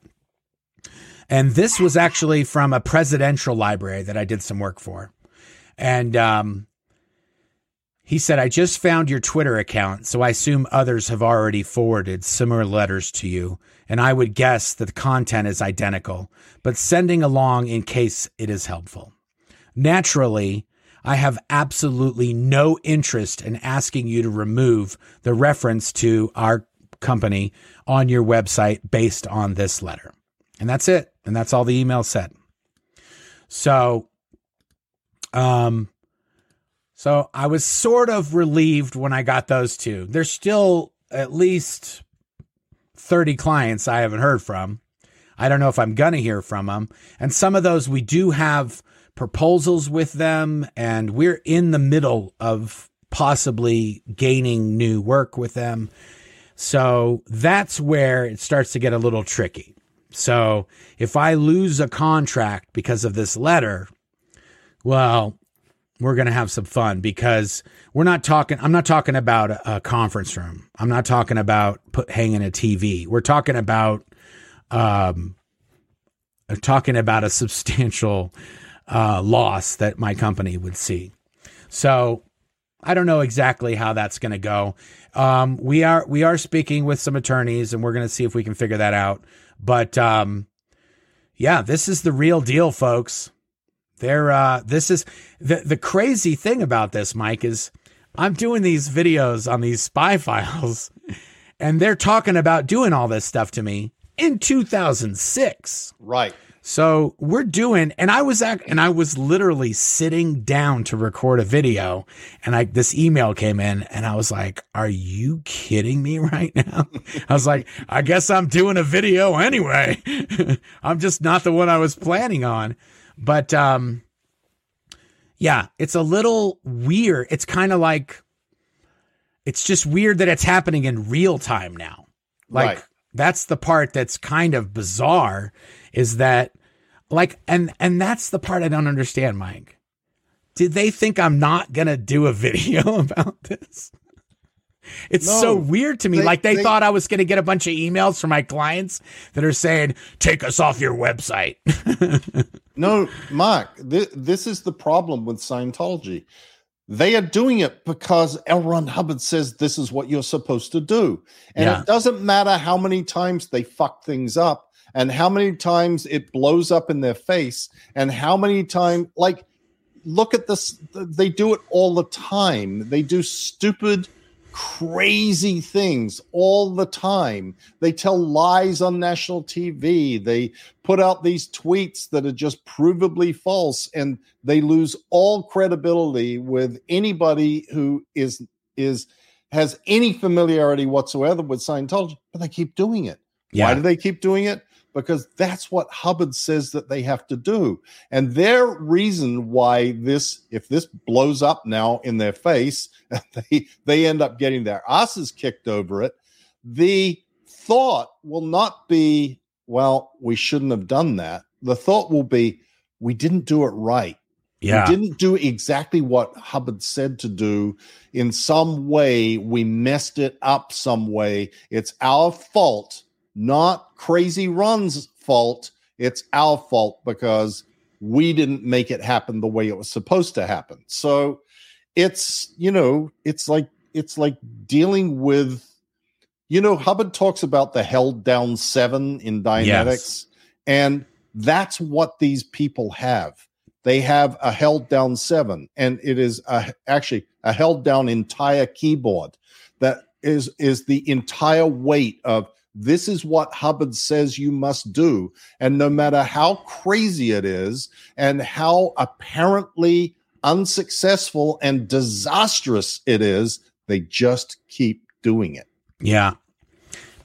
And this was actually from a presidential library that I did some work for. And um, he said, I just found your Twitter account, so I assume others have already forwarded similar letters to you. And I would guess that the content is identical, but sending along in case it is helpful. Naturally, I have absolutely no interest in asking you to remove the reference to our company on your website based on this letter. And that's it. And that's all the email said. So, um, so I was sort of relieved when I got those two. There's still at least 30 clients I haven't heard from. I don't know if I'm going to hear from them. And some of those we do have proposals with them, and we're in the middle of possibly gaining new work with them. So that's where it starts to get a little tricky. So if I lose a contract because of this letter, well, we're going to have some fun because we're not talking I'm not talking about a, conference room. I'm not talking about put hanging a TV. We're talking about um talking about a substantial uh, loss that my company would see. So I don't know exactly how that's going to go. Um, we are we are speaking with some attorneys, and we're going to see if we can figure that out. But um, yeah, this is the real deal, folks. There, uh, this is the the crazy thing about this, Mike, is I'm doing these videos on these spy files, and they're talking about doing all this stuff to me in 2006. Right. So we're doing, and I was at, and I was literally sitting down to record a video, and I this email came in, and I was like, "Are you kidding me right now?" I was like, "I guess I'm doing a video anyway. I'm just not the one I was planning on." But um, yeah, it's a little weird. It's kind of like, it's just weird that it's happening in real time now. Like Right. That's the part that's kind of bizarre is that like and and that's the part I don't understand, Mike. Did they think I'm not going to do a video about this? It's No. so weird to me. They- like they, they- thought I was going to get a bunch of emails from my clients that are saying, "Take us off your website." No, Mark, th- this is the problem with Scientology. They are doing it because L. Ron Hubbard says this is what you're supposed to do. And Yeah. it doesn't matter how many times they fuck things up and how many times it blows up in their face and how many times, like, look at this. They do it all the time. They do stupid, crazy things all the time. They tell lies on national TV. They put out these tweets that are just provably false and they lose all credibility with anybody who is is has any familiarity whatsoever with Scientology, but they keep doing it. Why do they keep doing it? Because that's what Hubbard says that they have to do. And their reason why this, if this blows up now in their face, they they end up getting their asses kicked over it. The thought will not be, well, we shouldn't have done that. The thought will be, we didn't do it right. yeah. We didn't do exactly what Hubbard said to do. In some way, we messed it up some way. It's our fault, not Crazy Run's fault. It's our fault because we didn't make it happen the way it was supposed to happen. So it's, you know, it's like it's like dealing with you know, Hubbard talks about the held down seven in Dianetics, and that's what these people have they have a held down seven and it is a, actually a held down entire keyboard that is is the entire weight of this is what hubbard says you must do and no matter how crazy it is and how apparently unsuccessful and disastrous it is they just keep doing it Yeah.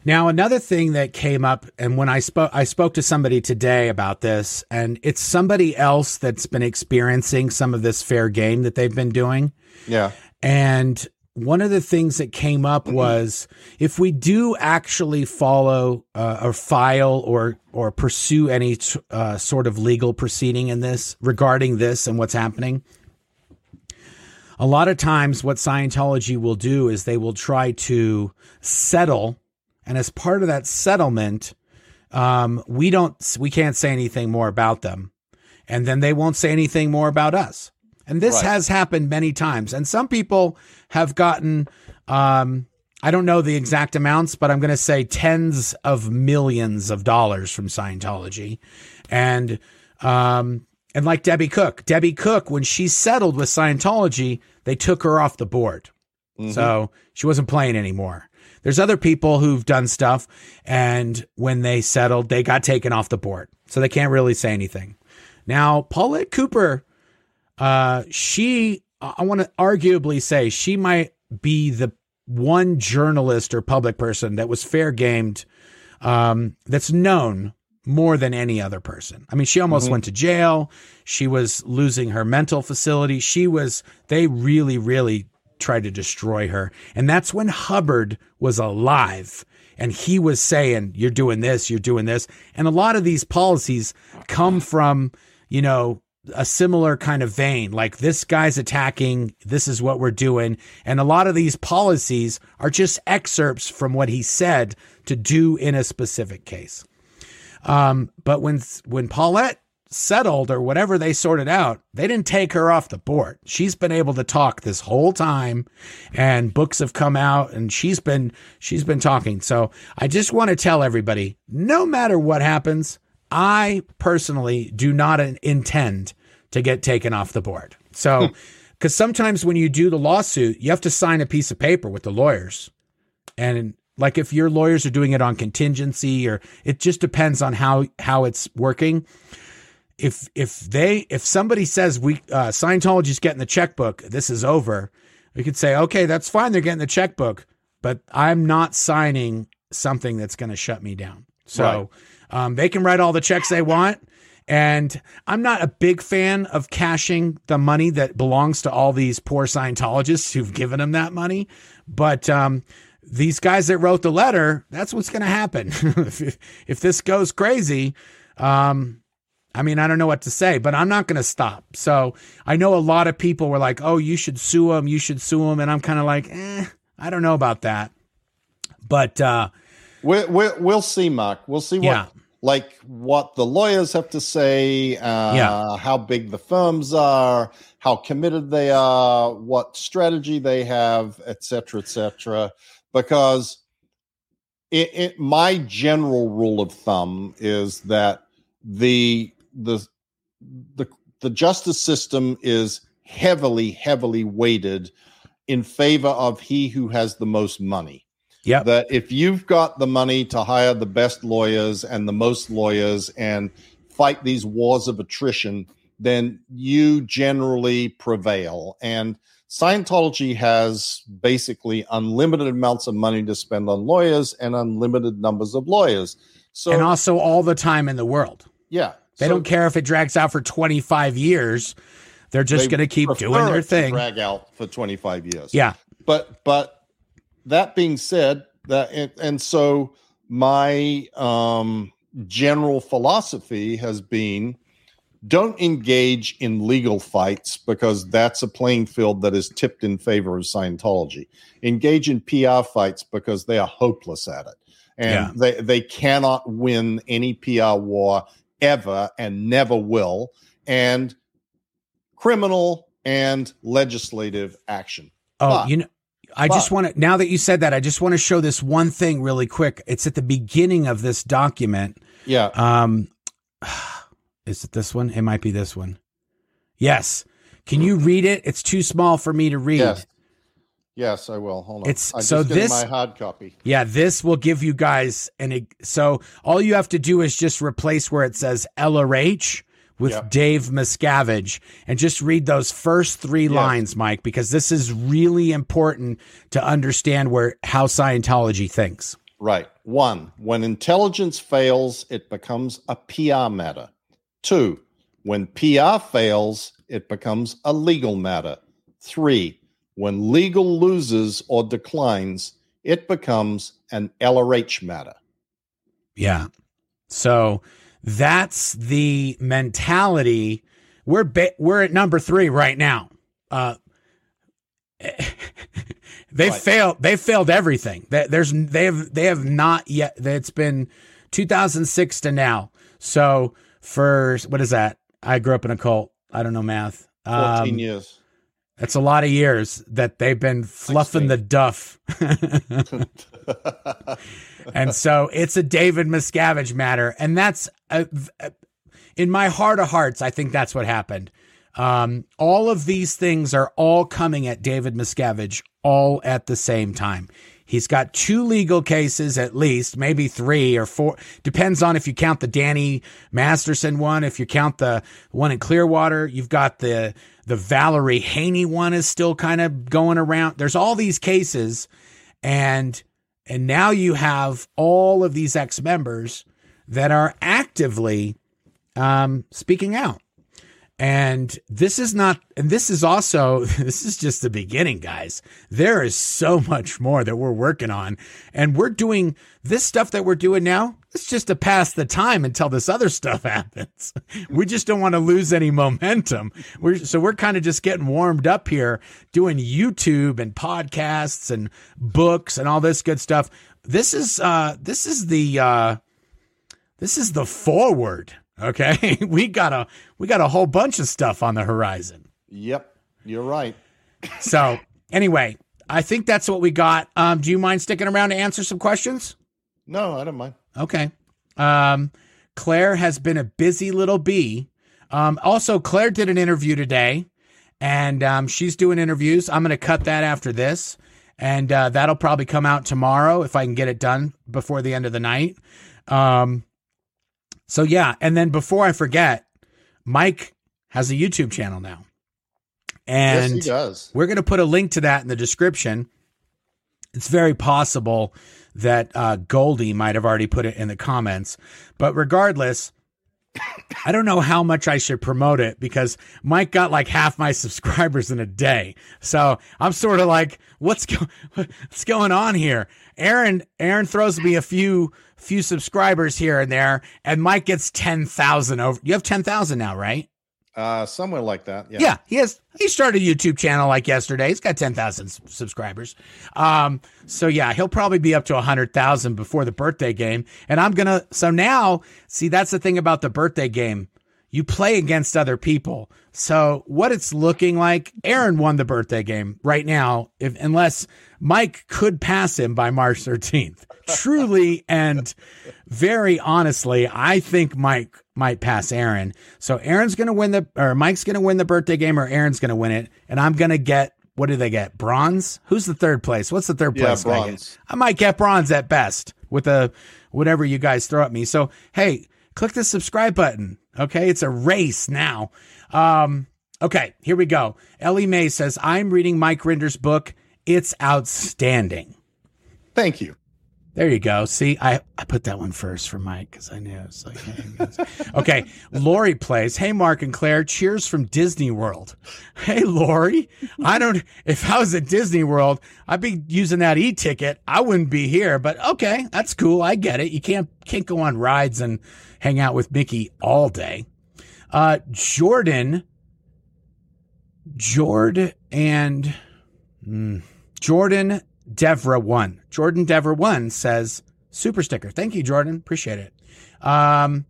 Now another thing that came up, and when I spoke, I spoke to somebody today about this, and it's somebody else that's been experiencing some of this fair game that they've been doing. yeah And one of the things that came up was if we do actually follow uh, or file or or pursue any uh, sort of legal proceeding in this regarding this and what's happening, a lot of times what Scientology will do is they will try to settle, and as part of that settlement, um, we don't we can't say anything more about them, and then they won't say anything more about us. And this Right. has happened many times, and some people have gotten. Um, I don't know the exact amounts, but I'm going to say tens of millions of dollars from Scientology, and um, and like Debbie Cook, Debbie Cook, when she settled with Scientology, they took her off the board, Mhm. so she wasn't playing anymore. There's other people who've done stuff, and when they settled, they got taken off the board, so they can't really say anything. Now, Paulette Cooper, uh, she, I want to arguably say she might be the one journalist or public person that was fair gamed, um, that's known more than any other person. I mean, she almost Mhm. went to jail. She was losing her mental facility. She was, they really, really tried to destroy her. And that's when Hubbard was alive and he was saying, You're doing this, you're doing this. And a lot of these policies come from, you know, a similar kind of vein. Like this guy's attacking, this is what we're doing. And a lot of these policies are just excerpts from what he said to do in a specific case. Um, but when when Paulette settled or whatever they sorted out, they didn't take her off the board. She's been able to talk this whole time and books have come out and she's been she's been talking. So I just want to tell everybody, no matter what happens, I personally do not intend to get taken off the board. So cuz sometimes when you do the lawsuit, you have to sign a piece of paper with the lawyers. And like if your lawyers are doing it on contingency or it just depends on how how it's working if if they if somebody says we uh, Scientology's getting the checkbook, this is over. We could say, okay, that's fine. They're getting the checkbook, but I'm not signing something that's going to shut me down. So um, they can write all the checks they want. And I'm not a big fan of cashing the money that belongs to all these poor Scientologists who've given them that money. But um, these guys that wrote the letter, that's what's going to happen. if, if this goes crazy, um, I mean, I don't know what to say, but I'm not going to stop. So I know a lot of people were like, oh, you should sue them. You should sue them. And I'm kind of like, eh, I don't know about that. But uh, we we we'll see, Mark. We'll see what Yeah. Like what the lawyers have to say. Uh, Yeah. how big the firms are, how committed they are, what strategy they have, et cetera, et cetera. Because it, it my general rule of thumb is that the the the the justice system is heavily heavily weighted in favor of he who has the most money Yep. that if you've got the money to hire the best lawyers and the most lawyers and fight these wars of attrition, then you generally prevail. And Scientology has basically unlimited amounts of money to spend on lawyers and unlimited numbers of lawyers. So, and also all the time in the world. yeah, They so don't care if it drags out for 25 years. They're just going to keep doing their thing. Drag out for twenty five years. Yeah. but but that being said that and, and so my um general philosophy has been don't engage in legal fights because that's a playing field that is tipped in favor of Scientology. Engage in PR fights because they are hopeless at it. And Yeah. they, they cannot win any PR war ever and never will. And criminal and legislative action. Oh, But- you know, I just want to, now that you said that, I just want to show this one thing really quick. It's at the beginning of this document. Yeah. Um, is it this one? It might be this one. Yes. Can you read it? It's too small for me to read. Yes. Yes, I will. Hold on. It's- I'm so this- my hard copy. Yeah, this will give you guys an. So all you have to do is just replace where it says LRH with Yeah. Dave Miscavige and just read those first three Yeah. lines, Mike, because this is really important to understand where how Scientology thinks. Right. One, when intelligence fails, it becomes a PR matter. Two, when PR fails, it becomes a legal matter. Three, when legal loses or declines, it becomes an LRH matter. Yeah. So that's the mentality. We're ba- we're at number three right now. Uh, they Right. failed. They failed everything. They- There's they have they have not yet. It's been 2006 to now. So for what is that? I grew up in a cult. I don't know math. 14 Um, years. That's a lot of years that they've been fluffing 16. the duff. and so it's a David Miscavige matter. And that's, uh, in my heart of hearts, I think that's what happened. Um, all of these things are all coming at David Miscavige all at the same time. He's got two legal cases at least, maybe three or four. Depends on if you count the Danny Masterson one. If you count the one in Clearwater, you've got the the Valerie Haney one is still kind of going around. There's all these cases, and and now you have all of these ex members that are actively um, speaking out. And this is not, and this is also, this is just the beginning, guys. There is so much more that we're working on. And we're doing this stuff that we're doing now. It's just to pass the time until this other stuff happens. we just don't want to lose any momentum. We're, so we're kind of just getting warmed up here doing YouTube and podcasts and books and all this good stuff. This is, uh, this is the, uh, this is the forward Okay, we got a we got a whole bunch of stuff on the horizon. Yep, you're right. so anyway, I think that's what we got. Um, do you mind sticking around to answer some questions? No, I don't mind. Okay. Um, Claire has been a busy little bee. Um, also, Claire did an interview today, and um, she's doing interviews. I'm going to cut that after this, and uh, that'll probably come out tomorrow if I can get it done before the end of the night. Um, so yeah, and then before I forget, Mike has a YouTube channel now. And yes, he does. We're going to put a link to that in the description. It's very possible that uh, Goldie might have already put it in the comments. But regardless, I don't know how much I should promote it because Mike got like half my subscribers in a day. So I'm sort of like, what's go- what's going on here? Aaron Aaron throws me a few few subscribers here and there, and Mike gets ten thousand over. You have ten thousand now, right? Uh, somewhere like that. Yeah. Yeah, he has. He started a YouTube channel like yesterday. He's got ten thousand subscribers. Um, so yeah, he'll probably be up to a hundred thousand before the birthday game. And I'm gonna. So now, see, that's the thing about the birthday game. You play against other people. So what it's looking like, Aaron won the birthday game right now. If unless Mike could pass him by March 13th truly and very honestly, I think Mike might pass Aaron. So Aaron's going to win the, or Mike's going to win the birthday game, or Aaron's going to win it, and I'm going to get. What do they get? Bronze? Who's the third place? What's the third place? Yeah, bronze. I, I might get bronze at best with a whatever you guys throw at me. So hey, click the subscribe button. Okay, it's a race now. Um, okay, here we go. Ellie May says, I'm reading Mike Rinder's book. It's outstanding. Thank you. There you go. See, I, I put that one first for Mike because I knew it was like, hey, okay. Lori plays. Hey, Mark and Claire. Cheers from Disney World. Hey, Lori. I don't. If I was at Disney World, I'd be using that e-ticket. I wouldn't be here. But okay, that's cool. I get it. You can't can't go on rides and hang out with Mickey all day. Uh, Jordan, Jordan and mm, Jordan Devra one. Jordan Devra one says super sticker. Thank you, Jordan. Appreciate it. Um,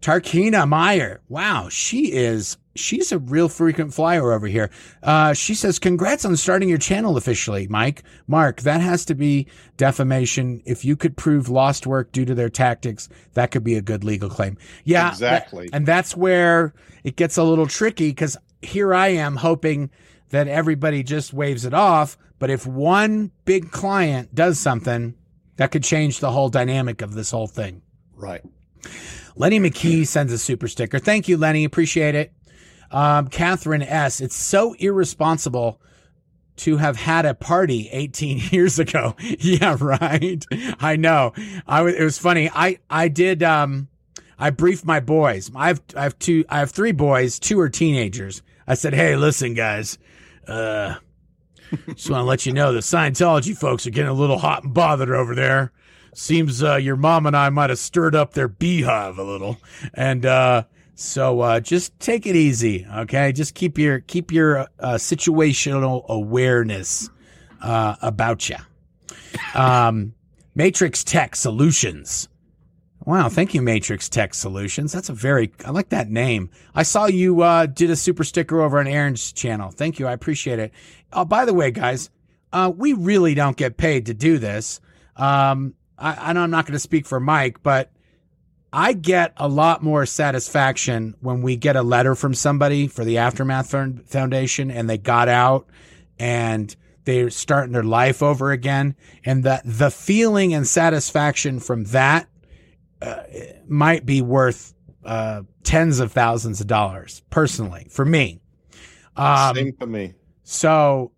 Tarkina Meyer. Wow, she is she's a real frequent flyer over here. Uh, she says, "Congrats on starting your channel officially, Mike. Mark, that has to be defamation. If you could prove lost work due to their tactics, that could be a good legal claim." Yeah, exactly. That, and that's where it gets a little tricky because here I am hoping that everybody just waves it off. But if one big client does something, that could change the whole dynamic of this whole thing. Right. Lenny McKee sends a super sticker. Thank you, Lenny. Appreciate it. Um, Catherine S. It's so irresponsible to have had a party 18 years ago. yeah, right. I know. I was, it was funny. I, I did, um, I briefed my boys. I have, I have two, I have three boys. Two are teenagers. I said, Hey, listen, guys, uh, just want to let you know the Scientology folks are getting a little hot and bothered over there. Seems uh, your mom and I might have stirred up their beehive a little, and uh, so uh, just take it easy, okay? Just keep your keep your uh, situational awareness uh, about you. Um, Matrix Tech Solutions. Wow, thank you, Matrix Tech Solutions. That's a very I like that name. I saw you uh, did a super sticker over on Aaron's channel. Thank you, I appreciate it. Oh, by the way, guys, uh, we really don't get paid to do this. Um, I, I know I'm not going to speak for Mike, but I get a lot more satisfaction when we get a letter from somebody for the Aftermath Foundation and they got out and they're starting their life over again. And that the feeling and satisfaction from that uh, might be worth uh, tens of thousands of dollars personally for me. Um, Same for me. So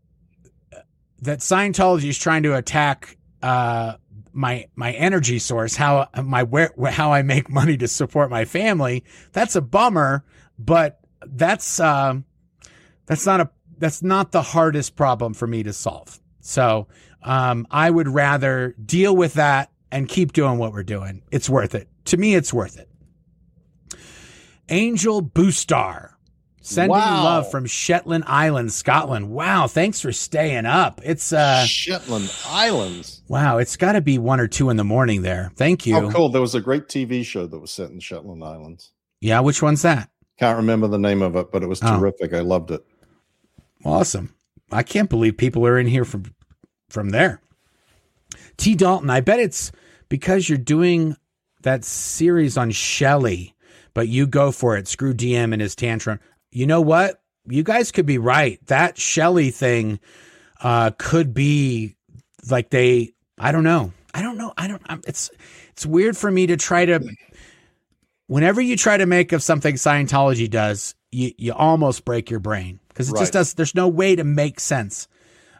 that Scientology is trying to attack uh, my my energy source, how my where how I make money to support my family. That's a bummer, but that's uh, that's not a that's not the hardest problem for me to solve. So um, I would rather deal with that and keep doing what we're doing. It's worth it. To me, it's worth it. Angel Boostar. Sending Wow. love from Shetland Islands, Scotland. Wow, thanks for staying up. It's uh Shetland Islands. wow, it's got to be 1 or 2 in the morning there. Thank you. Oh, cool. There was a great TV show that was set in Shetland Islands. Yeah, which one's that? Can't remember the name of it, but it was Oh. terrific. I loved it. Awesome. I can't believe people are in here from from there. T Dalton, I bet it's because you're doing that series on Shelley, but you go for it. Screw DM and his tantrum. You know what? You guys could be right. That Shelley thing uh could be like they I don't know. I don't know. I don't I'm, it's it's weird for me to try to whenever you try to make of something Scientology does, you you almost break your brain because it Right. just does. There's no way to make sense.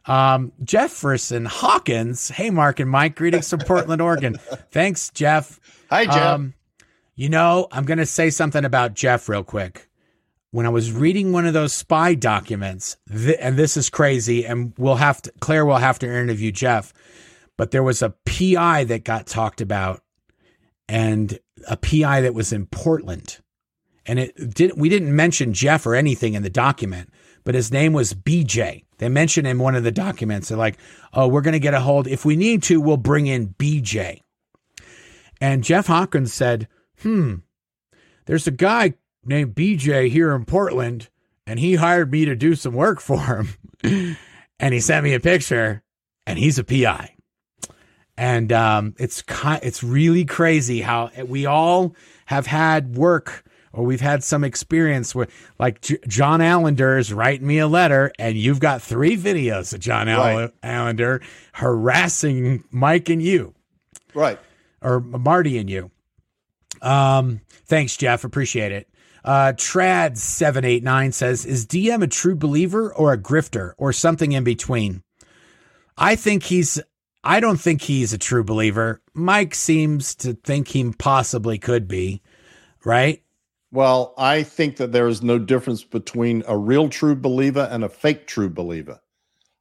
Um, Jefferson Hawkins. Hey, Mark and Mike. Greetings from Portland, Oregon. Thanks, Jeff. Hi, Jeff. Um, you know, I'm going to say something about Jeff real quick. When I was reading one of those spy documents, th- and this is crazy, and we'll have to, Claire will have to interview Jeff, but there was a PI that got talked about, and a PI that was in Portland, and it did. We didn't mention Jeff or anything in the document, but his name was BJ. They mentioned in one of the documents. They're like, "Oh, we're going to get a hold. If we need to, we'll bring in BJ." And Jeff Hawkins said, hmm, there's a guy named BJ here in Portland, and he hired me to do some work for him. and he sent me a picture, and he's a PI. And um, it's it's really crazy how we all have had work or we've had some experience with, like J- John Allender is writing me a letter, and you've got three videos of John Right. Allender harassing Mike and you right. or Marty and you. Um, thanks, Jeff. Appreciate it. Uh, Trad seven eight nine says, "Is DM a true believer or a grifter or something in between?" I think he's. I don't think he's a true believer. Mike seems to think he possibly could be, right? Well, I think that there is no difference between a real true believer and a fake true believer.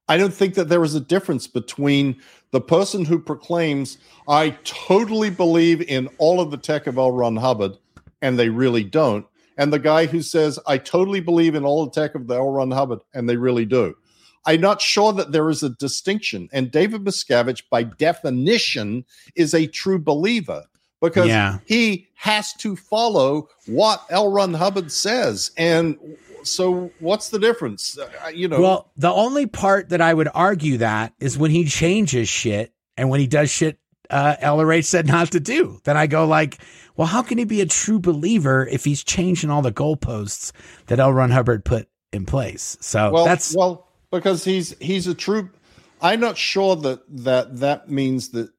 I don't think that there is a difference between the person who proclaims, I totally believe in all of the tech of L. Ron Hubbard, and they really don't, and the guy who says, I totally believe in all the tech of the L. Ron Hubbard, and they really do. I'm not sure that there is a distinction. And David Miscavige, by definition, is a true believer because Yeah. he has to follow what L. Ron Hubbard says. And so, what's the difference? Uh, you know, Well, the only part that I would argue that is when he changes shit and when he does shit uh, LRH said not to do. Then I go like, well, how can he be a true believer if he's changing all the goalposts that L. Ron Hubbard put in place? So well, that's well because he's he's a true. I'm not sure that that that means that.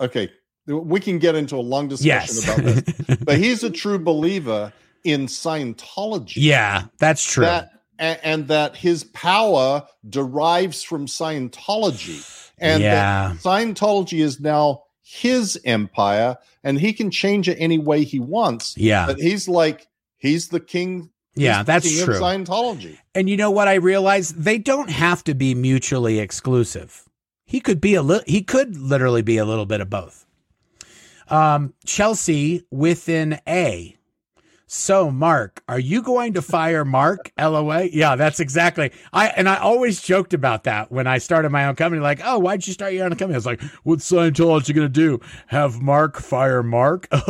Okay, we can get into a long discussion yes, about this, but he's a true believer in Scientology. yeah, that's true. that and, and that his power derives from Scientology, and Yeah. that Scientology is now his empire, and he can change it any way he wants. yeah, But he's like he's the king. yeah, that's king of true. Scientology. And you know what I realized? They don't have to be mutually exclusive. He could be a little he could literally be a little bit of both. Um Chelsea with an A. So Mark, are you going to fire Mark? LOA? Yeah, that's exactly. I and I always joked about that when I started my own company like, "Oh, why'd you start your own company?" I was like, "What's Scientology going to do? Have Mark fire Mark?"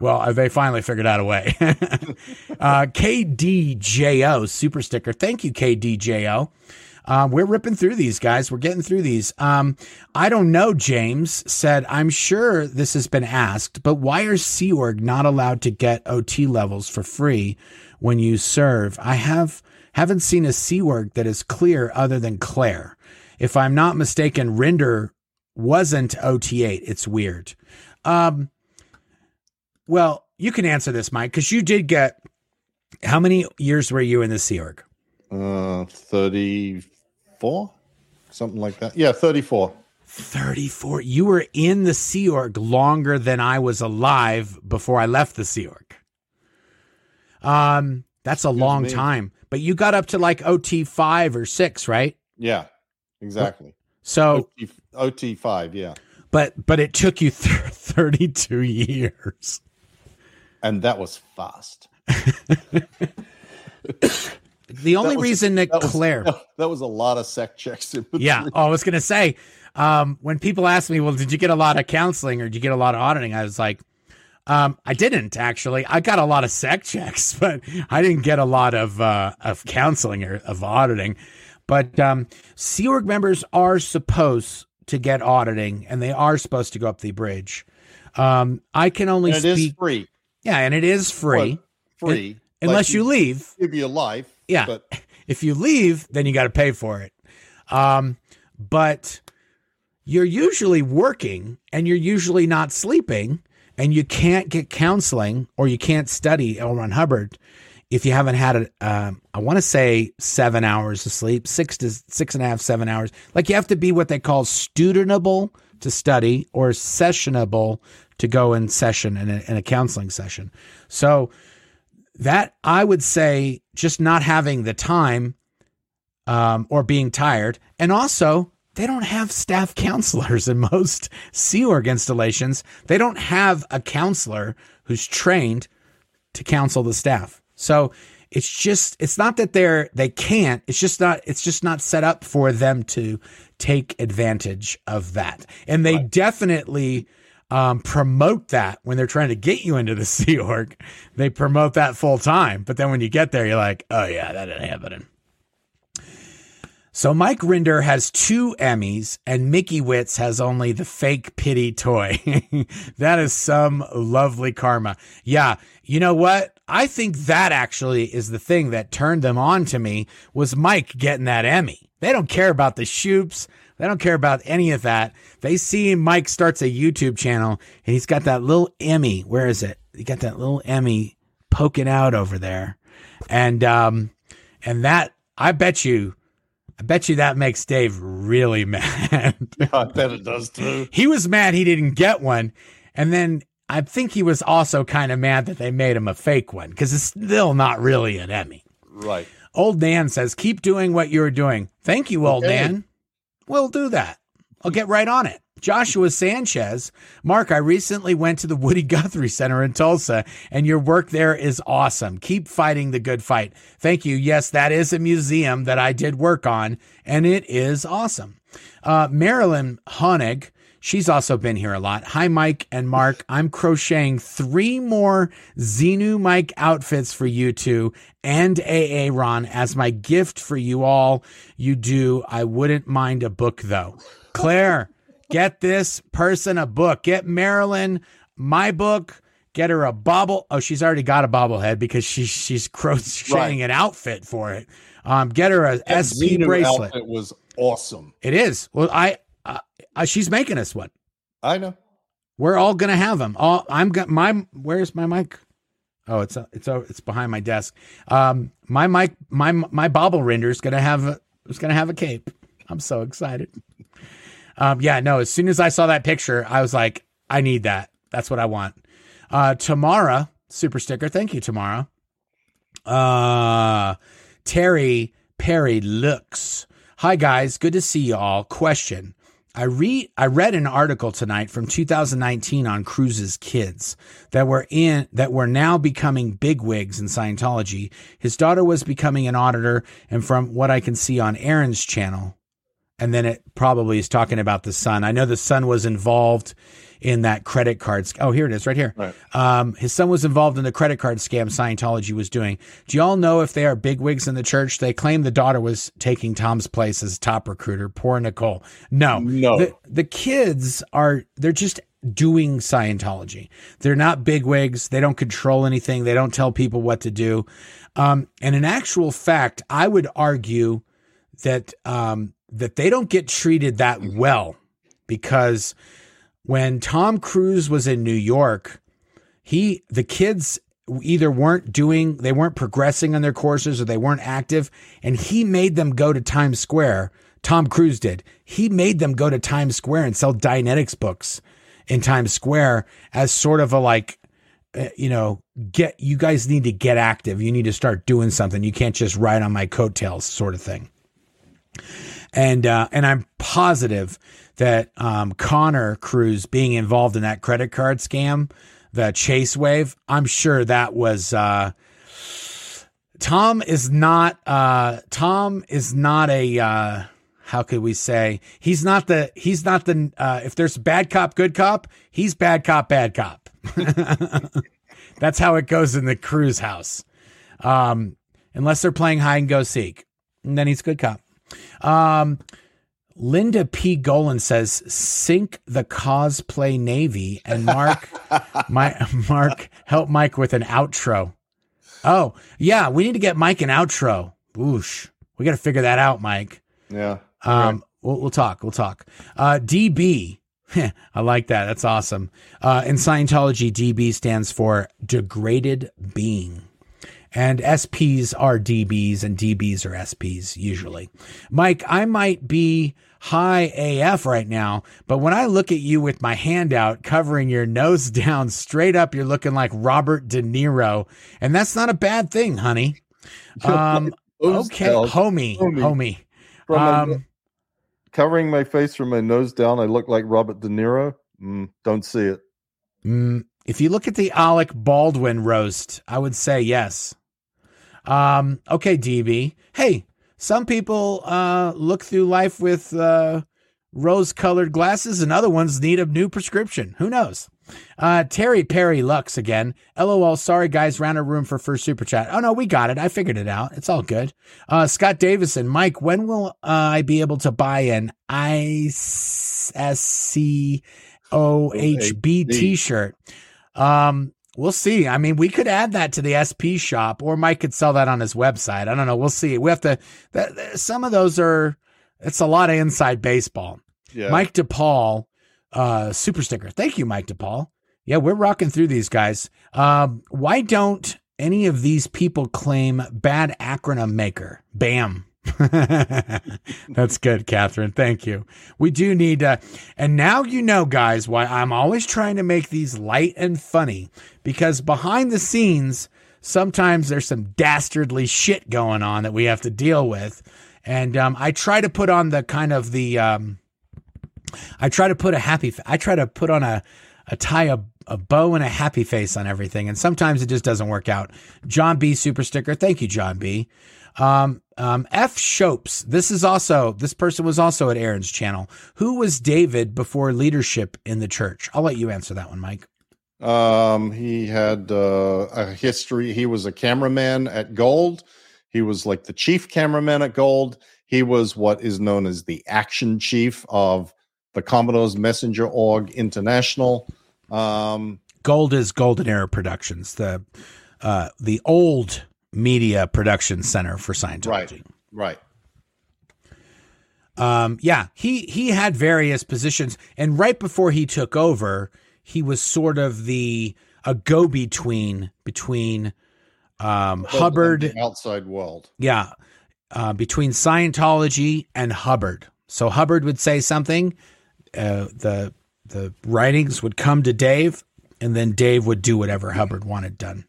well, they finally figured out a way. uh, KDJO super sticker. Thank you, KDJO. Um, we're ripping through these guys. We're getting through these. Um, I don't know. James said, I'm sure this has been asked, but why are Sea Org not allowed to get OT levels for free when you serve? I have haven't seen a Sea Org that is clear other than Claire. If I'm not mistaken, Rinder wasn't OT8. It's weird. Um, well, you can answer this, Mike, because you did get. How many years were you in the Sea Org? Uh, thirty-four, something like that. Yeah, thirty-four. 34. You were in the Sea Org longer than I was alive before I left the Sea Org. Um, that's a long me. time. But you got up to like OT five or six, right? Yeah, exactly. So, OT, OT five, yeah, but but it took you th- 32 years. and that was fast. The only was- reason that, That was, Claire, that was a lot of sec checks. In yeah, oh, I was gonna say, um, when people ask me, well, did you get a lot of counseling or did you get a lot of auditing? I was like, um, I didn't actually. I got a lot of sec checks, but I didn't get a lot of uh, of counseling or of auditing. But um, Sea Org members are supposed to get auditing, and they are supposed to go up the bridge. Um, I can only And it is speak, free. yeah, and it is free Well, free. unless Like, you leave. give you life. Yeah. but If you leave, then you got to pay for it. Um, but you're usually working and you're usually not sleeping and you can't get counseling or you can't study L. Ron Hubbard if you haven't had a, um, I want to say seven hours of sleep, six to six and a half, seven hours. Like you have to be what they call studentable to study or sessionable to go in session in a, in a counseling session. So that I would say just not having the time um, or being tired. And also, they don't have staff counselors in most Sea Org installations. They don't have a counselor who's trained to counsel the staff. So it's just it's not that they're they can't. It's just not it's just not set up for them to take advantage of that. And they definitely um, promote that when they're trying to get you into the Sea Org. They promote that full time. But then when you get there, you're like, oh yeah, that ain't happening. So Mike Rinder has two Emmys and Mickey Witz has only the fake pity toy. that is some lovely karma. Yeah. You know what? I think that actually is the thing that turned them on to me was Mike getting that Emmy. They don't care about the shoops. They don't care about any of that. They see Mike starts a YouTube channel and he's got that little Emmy. Where is it? He got that little Emmy poking out over there. And um and that I bet you I bet you that makes Dave really mad. I bet it does too. he was mad he didn't get one. And then I think he was also kind of mad that they made him a fake one because it's still not really an Emmy. Right. Old Dan says, keep doing what you're doing. Thank you, old Okay. Dan. We'll do that. I'll get right on it. Joshua Sanchez, Mark, I recently went to the Woody Guthrie Center in Tulsa, and your work there is awesome. Keep fighting the good fight. Thank you. Yes, that is a museum that I did work on, and it is awesome. Uh, Marilyn Honig, she's also been here a lot. Hi, Mike and Mark. I'm crocheting three more Xenu Mike outfits for you two and AA Ron as my gift for you all. You do. I wouldn't mind a book though. Claire, get this person a book. Get Marilyn my book. Get her a bobble. Oh, she's already got a bobblehead because she's she's crocheting Right. an outfit for it. Um, get her a That SP Xenu bracelet. outfit was awesome. It is. Well, I, uh, uh, she's making us one. I know. We're all gonna have them. All I'm gonna my. Where's my mic? Oh, it's uh, it's uh, it's behind my desk. Um, my mic, my my bobble Rinder's gonna have a, it's gonna have a cape. I'm so excited. Um, yeah, no. As soon as I saw that picture, I was like, I need that. That's what I want. Uh, Tamara, super sticker. Thank you, Tamara. Uh, Terry Perry looks. Hi guys, good to see you all. Question. I read I read an article tonight from 2019 on Cruise's kids that were in that were now becoming bigwigs in Scientology. His daughter was becoming an auditor, and from what I can see on Aaron's channel, and then it probably is talking about the son. I know the son was involved in that credit card. sc- Oh, here it is, right here. Right. Um, his son was involved in the credit card scam Scientology was doing. Do y'all know if they are bigwigs in the church? They claim the daughter was taking Tom's place as top recruiter. Poor Nicole. No, No. The, the kids are they're just doing Scientology. They're not bigwigs. They don't control anything. They don't tell people what to do. Um, and in actual fact, I would argue that um, that they don't get treated that well because when Tom Cruise was in New York, he the kids either weren't doing they weren't progressing on their courses or they weren't active and he made them go to Times Square Tom Cruise did. He made them go to Times Square and sell Dianetics books in Times Square as sort of a like, uh, you know, get you guys need to get active. You need to start doing something. You can't just ride on my coattails, sort of thing. And uh, and I'm positive that um, Connor Cruise being involved in that credit card scam, the Chase Wave, I'm sure that was. Uh, Tom is not. Uh, Tom is not a. Uh, how could we say he's not the he's not the uh, if there's bad cop good cop he's bad cop bad cop that's how it goes in the Cruise house um, unless they're playing hide and go seek and then he's good cop um, Linda P. Golan says, "Sink the cosplay navy," and Mark, my Mark, help Mike with an outro. Oh yeah, we need to get Mike an outro. Whoosh, we got to figure that out, Mike. Yeah. Um, right. we'll, we'll talk. We'll talk. Uh, DB. I like that. That's awesome. Uh, in Scientology, DB stands for degraded being. And SPs are DBs and DBs are SPs usually. Mike, I might be high AF right now, but when I look at you with my hand out covering your nose down straight up, you're looking like Robert De Niro. And that's not a bad thing, honey. Um, okay, homie, homie. homie. Um, covering my face from my nose down, I look like Robert De Niro. Mm, don't see it. Mm, if you look at the Alec Baldwin roast, I would say yes. Um, okay, DB. Hey, some people uh, look through life with uh, rose colored glasses, and other ones need a new prescription. Who knows? Uh, Terry Perry Lux again. LOL. Sorry, guys. Ran a room for first super chat. Oh, no, we got it. I figured it out. It's all good. Uh, Scott Davison. Mike, when will uh, I be able to buy an ISCOHB t shirt? Um, We'll see. I mean, we could add that to the SP shop, or Mike could sell that on his website. I don't know. We'll see. We have to. That, some of those are. It's a lot of inside baseball. Yeah. Mike DePaul, uh, super sticker. Thank you, Mike DePaul. Yeah, we're rocking through these guys. Um, why don't any of these people claim bad acronym maker? Bam. That's good, Catherine. Thank you. We do need, uh, and now you know, guys, why I'm always trying to make these light and funny because behind the scenes, sometimes there's some dastardly shit going on that we have to deal with. And um, I try to put on the kind of the, um, I try to put a happy, I try to put on a, a tie a, a bow and a happy face on everything. And sometimes it just doesn't work out. John B. Super Sticker. Thank you, John B. Um, um, F. Shopes. This is also, this person was also at Aaron's channel. Who was David before leadership in the church? I'll let you answer that one, Mike. Um, he had uh, a history. He was a cameraman at Gold. He was like the chief cameraman at Gold. He was what is known as the action chief of the Commodore's Messenger Org International. Um, Gold is Golden Era Productions, the uh, the old media production center for Scientology. Right. Right. Um, yeah, he he had various positions, and right before he took over, he was sort of the a go between between um, Hubbard outside world. Yeah, uh, between Scientology and Hubbard. So Hubbard would say something, uh, the the writings would come to Dave, and then Dave would do whatever Hubbard wanted done.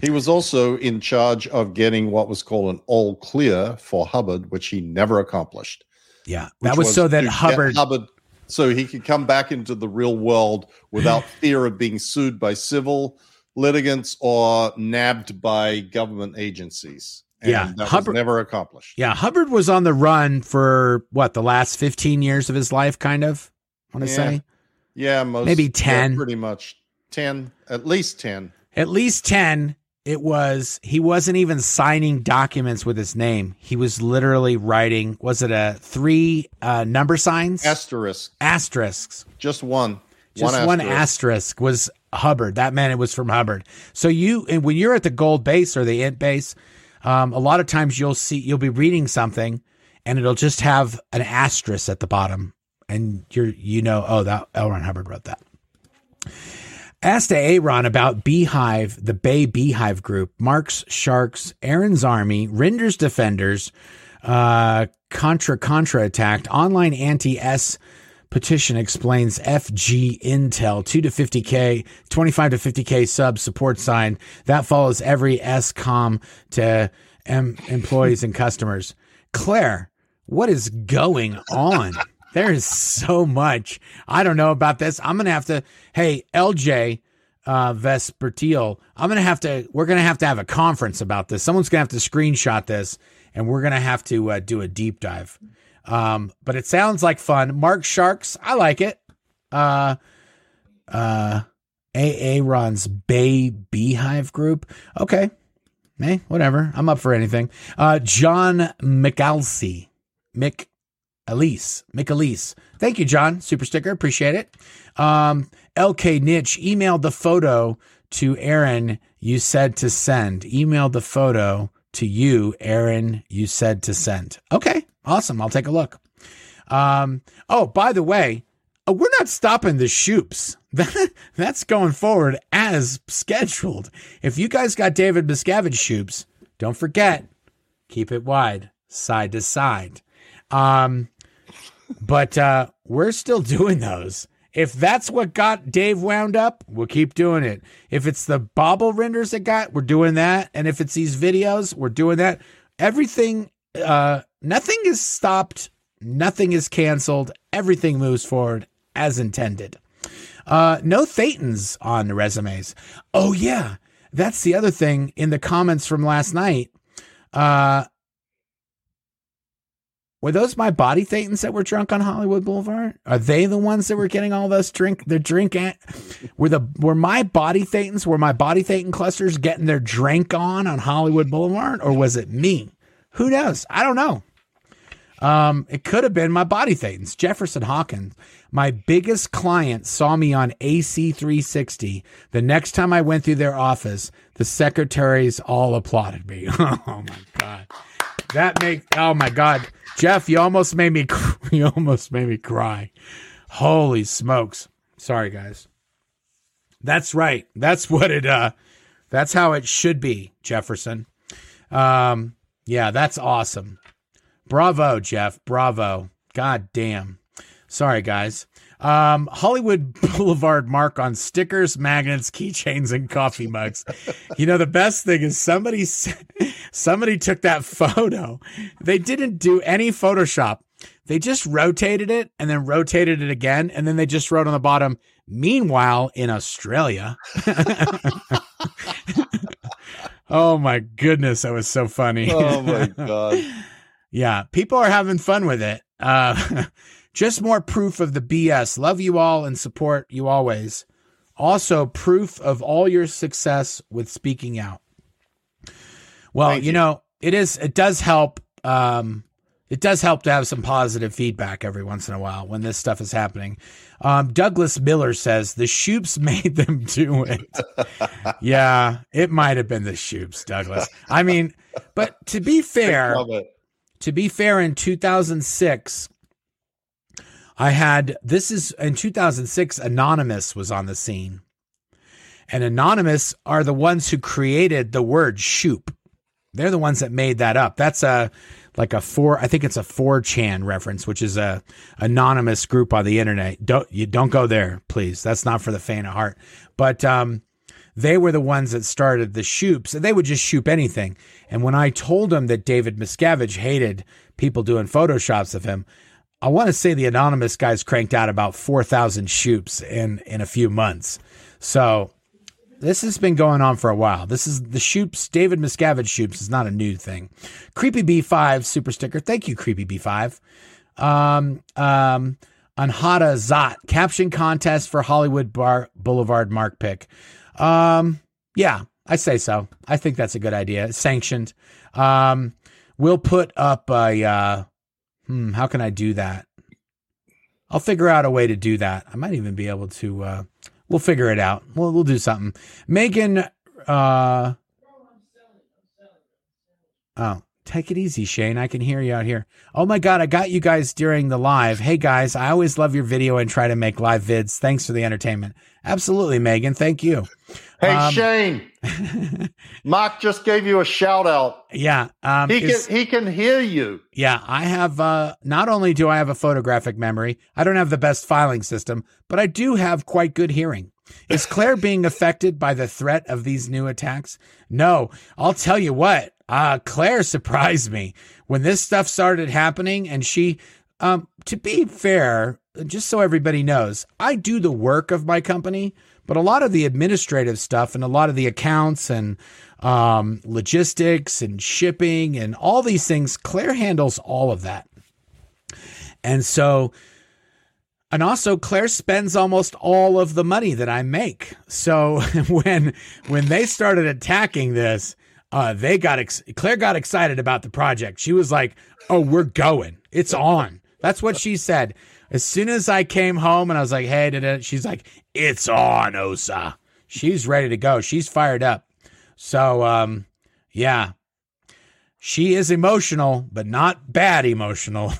He was also in charge of getting what was called an all clear for Hubbard, which he never accomplished. Yeah, that was, was, so that Hubbard Hubbard so he could come back into the real world without fear of being sued by civil litigants or nabbed by government agencies. And yeah, that Hubbard never accomplished. Yeah, Hubbard was on the run for what the last fifteen years of his life, kind of. I want to yeah. say, yeah, most maybe ten, yeah, pretty much ten, at least ten, at least ten it was he wasn't even signing documents with his name. He was literally writing. Was it a three uh, number signs? Asterisk. Asterisks. Just one. Just one, one asterisk. was Hubbard. That meant it was from Hubbard. So you and when you're at the gold base or the int base, um, a lot of times you'll see you'll be reading something, and it'll just have an asterisk at the bottom, and you're you know oh that L. Ron Hubbard wrote that. Asked to Aaron about Beehive, the Bay Beehive Group, Mark's Sharks, Aaron's Army, Rinder's Defenders, Uh, Contra Contra attacked. Online anti S petition explains FG Intel 2 to 50K, 25 to 50K sub support sign. That follows every SCOM to M- employees and customers. Claire, what is going on? There is so much. I don't know about this. I'm going to have to, hey, LJ uh, Vespertile, I'm going to have to, we're going to have to have a conference about this. Someone's going to have to screenshot this and we're going to have to uh, do a deep dive. Um, but it sounds like fun. Mark Sharks, I like it. Uh, uh, AA runs Bay Beehive Group. Okay. Hey, whatever. I'm up for anything. Uh, John McAlsey. Mick Elise. Mick Elise. Thank you, John. Super sticker. Appreciate it. Um, LK Niche emailed the photo to Aaron. You said to send. Emailed the photo to you, Aaron. You said to send. Okay. Awesome. I'll take a look. Um, oh, by the way, uh, we're not stopping the shoops. That's going forward as scheduled. If you guys got David Miscavige shoops, don't forget, keep it wide, side to side. Um, but uh, we're still doing those. If that's what got Dave wound up, we'll keep doing it. If it's the bobble Rinders that got, we're doing that. And if it's these videos, we're doing that. Everything, uh, nothing is stopped, nothing is canceled, everything moves forward as intended. Uh, no Thetans on the resumes. Oh yeah, that's the other thing in the comments from last night. Uh, were those my body Thetans that were drunk on Hollywood Boulevard? Are they the ones that were getting all those drink their drink at? Were the were my body Thetans, were my body Thetan clusters getting their drink on on Hollywood Boulevard, or was it me? Who knows? I don't know. Um, it could have been my body Thetans. Jefferson Hawkins, my biggest client, saw me on AC360. The next time I went through their office, the secretaries all applauded me. oh my god, that make oh my god, Jeff, you almost made me you almost made me cry. Holy smokes! Sorry guys. That's right. That's what it. Uh, that's how it should be, Jefferson. Um, yeah, that's awesome. Bravo, Jeff. Bravo. God damn. Sorry, guys. Um, Hollywood Boulevard mark on stickers, magnets, keychains, and coffee mugs. you know, the best thing is somebody somebody took that photo. They didn't do any Photoshop. They just rotated it and then rotated it again, and then they just wrote on the bottom, meanwhile in Australia. oh my goodness, that was so funny. Oh my god. Yeah, people are having fun with it. Uh, just more proof of the BS. Love you all and support you always. Also, proof of all your success with speaking out. Well, you, you. know, it is. It does help. Um, it does help to have some positive feedback every once in a while when this stuff is happening. Um, Douglas Miller says the Shoops made them do it. yeah, it might have been the Shoops, Douglas. I mean, but to be fair, to be fair, in 2006, I had this is in 2006, Anonymous was on the scene. And Anonymous are the ones who created the word shoop. They're the ones that made that up. That's a like a four, I think it's a 4chan reference, which is a anonymous group on the internet. Don't you don't go there, please. That's not for the faint of heart. But um they were the ones that started the shoops and they would just shoop anything. And when I told them that David Miscavige hated people doing photoshops of him, I want to say the anonymous guys cranked out about 4,000 shoops in, in a few months. So this has been going on for a while. This is the shoops, David Miscavige shoops is not a new thing. Creepy B5 super sticker. Thank you, Creepy B5. Um, um, Anhata Zot caption contest for Hollywood Bar Boulevard Mark pick. Um, yeah, I say so. I think that's a good idea. Sanctioned. Um, we'll put up a, uh, hmm, how can I do that? I'll figure out a way to do that. I might even be able to, uh, we'll figure it out. We'll, we'll do something. Megan, uh, oh, Take it easy, Shane. I can hear you out here. Oh my God, I got you guys during the live. Hey guys, I always love your video and try to make live vids. Thanks for the entertainment. Absolutely, Megan. Thank you. Hey, um, Shane. Mark just gave you a shout out. Yeah. Um, he is, can he can hear you. Yeah, I have uh not only do I have a photographic memory, I don't have the best filing system, but I do have quite good hearing. Is Claire being affected by the threat of these new attacks? No. I'll tell you what, uh, Claire surprised me when this stuff started happening. And she, um, to be fair, just so everybody knows, I do the work of my company, but a lot of the administrative stuff and a lot of the accounts and um, logistics and shipping and all these things, Claire handles all of that. And so and also Claire spends almost all of the money that I make. So when when they started attacking this, uh, they got ex- Claire got excited about the project. She was like, "Oh, we're going. It's on." That's what she said. As soon as I came home and I was like, "Hey," she's like, "It's on, Osa." She's ready to go. She's fired up. So, um, yeah, she is emotional, but not bad emotional.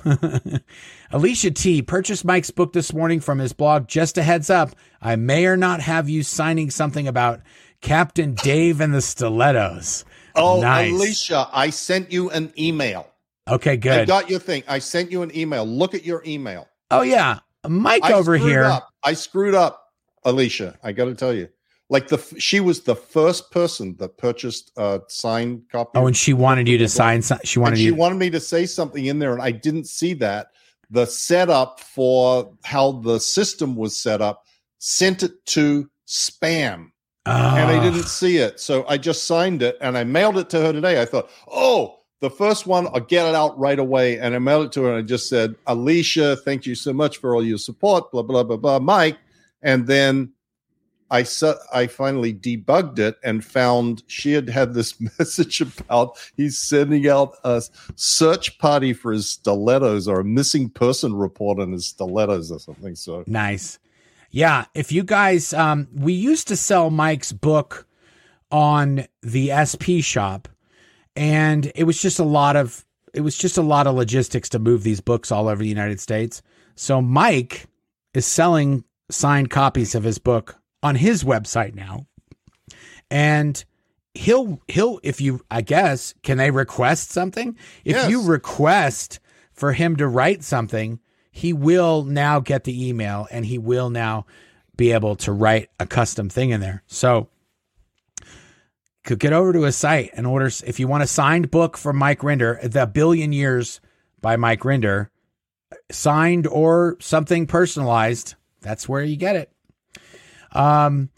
Alicia T purchased Mike's book this morning from his blog. Just a heads up, I may or not have you signing something about Captain Dave and the Stilettos. Oh, nice. Alicia, I sent you an email. Okay, good. I got your thing. I sent you an email. Look at your email. Oh yeah, Mike I over here. Up. I screwed up, Alicia. I got to tell you like the she was the first person that purchased a signed copy. Oh, and she wanted you to sign. She wanted and you. She wanted me to say something in there, and I didn't see that. The setup for how the system was set up sent it to spam, oh. and I didn't ah. see it. So I just signed it and I mailed it to her today. I thought, oh, the first one, I'll get it out right away. And I mailed it to her and I just said, Alicia, thank you so much for all your support, blah, blah, blah, blah, Mike. And then I su- I finally debugged it and found she had had this message about he's sending out a search party for his stilettos or a missing person report on his stilettos or something. So nice. Yeah, if you guys, um, we used to sell Mike's book on the SP shop, and it was just a lot of it was just a lot of logistics to move these books all over the United States. So Mike is selling signed copies of his book on his website now. And he'll he'll if you I guess can they request something? If yes. you request for him to write something, he will now get the email and he will now be able to write a custom thing in there. So could get over to his site and order if you want a signed book from Mike Rinder, The Billion Years by Mike Rinder, signed or something personalized, that's where you get it. Um,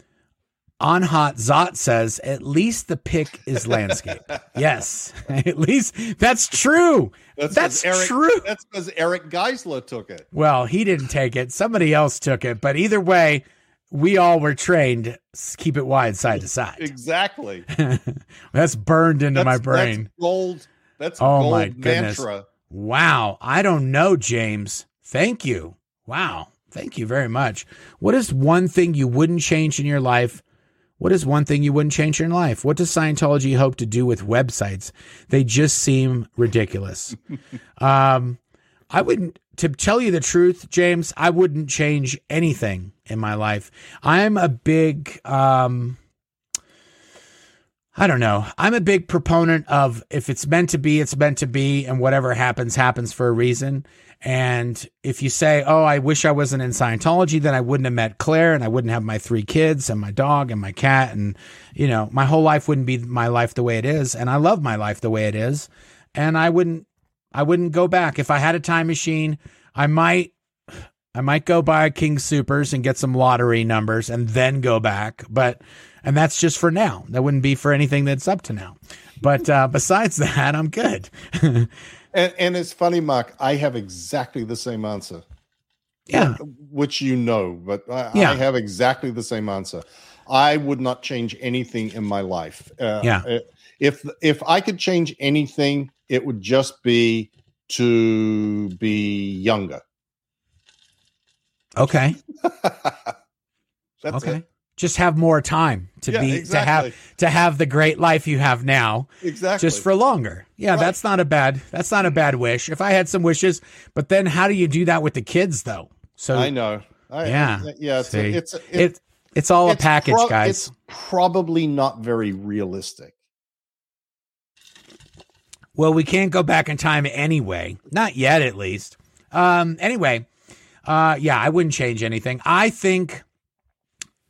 Hot Zot says, at least the pick is landscape. yes, at least that's true. That's, that's Eric, true. That's because Eric Geisler took it. Well, he didn't take it. Somebody else took it. But either way, we all were trained keep it wide side to side. Exactly. that's burned into that's, my brain. That's gold. That's oh gold my goodness. mantra. Wow. I don't know, James. Thank you. Wow. Thank you very much. What is one thing you wouldn't change in your life? What is one thing you wouldn't change in life? What does Scientology hope to do with websites? They just seem ridiculous. um, I wouldn't, to tell you the truth, James, I wouldn't change anything in my life. I'm a big, um, I don't know. I'm a big proponent of if it's meant to be, it's meant to be, and whatever happens, happens for a reason. And if you say, oh, I wish I wasn't in Scientology, then I wouldn't have met Claire and I wouldn't have my three kids and my dog and my cat. And, you know, my whole life wouldn't be my life the way it is. And I love my life the way it is. And I wouldn't, I wouldn't go back. If I had a time machine, I might, I might go buy King Supers and get some lottery numbers and then go back. But, and that's just for now. That wouldn't be for anything that's up to now. But uh, besides that, I'm good. And, and it's funny, Mark. I have exactly the same answer. Yeah, which you know, but I, yeah. I have exactly the same answer. I would not change anything in my life. Uh, yeah. Uh, if if I could change anything, it would just be to be younger. Okay. That's okay. It. Just have more time to Yeah, be exactly. to have to have the great life you have now Exactly. just for longer. Yeah, Right. that's not a bad that's not a bad wish. If I had some wishes, but then how do you do that with the kids though? So I know. I, Yeah. I- yeah. It's a, it's a, it, it's all a package, pro- guys. It's probably not very realistic. Well, we can't go back in time anyway. Not yet, at least. Um, anyway, uh, yeah, I wouldn't change anything. I think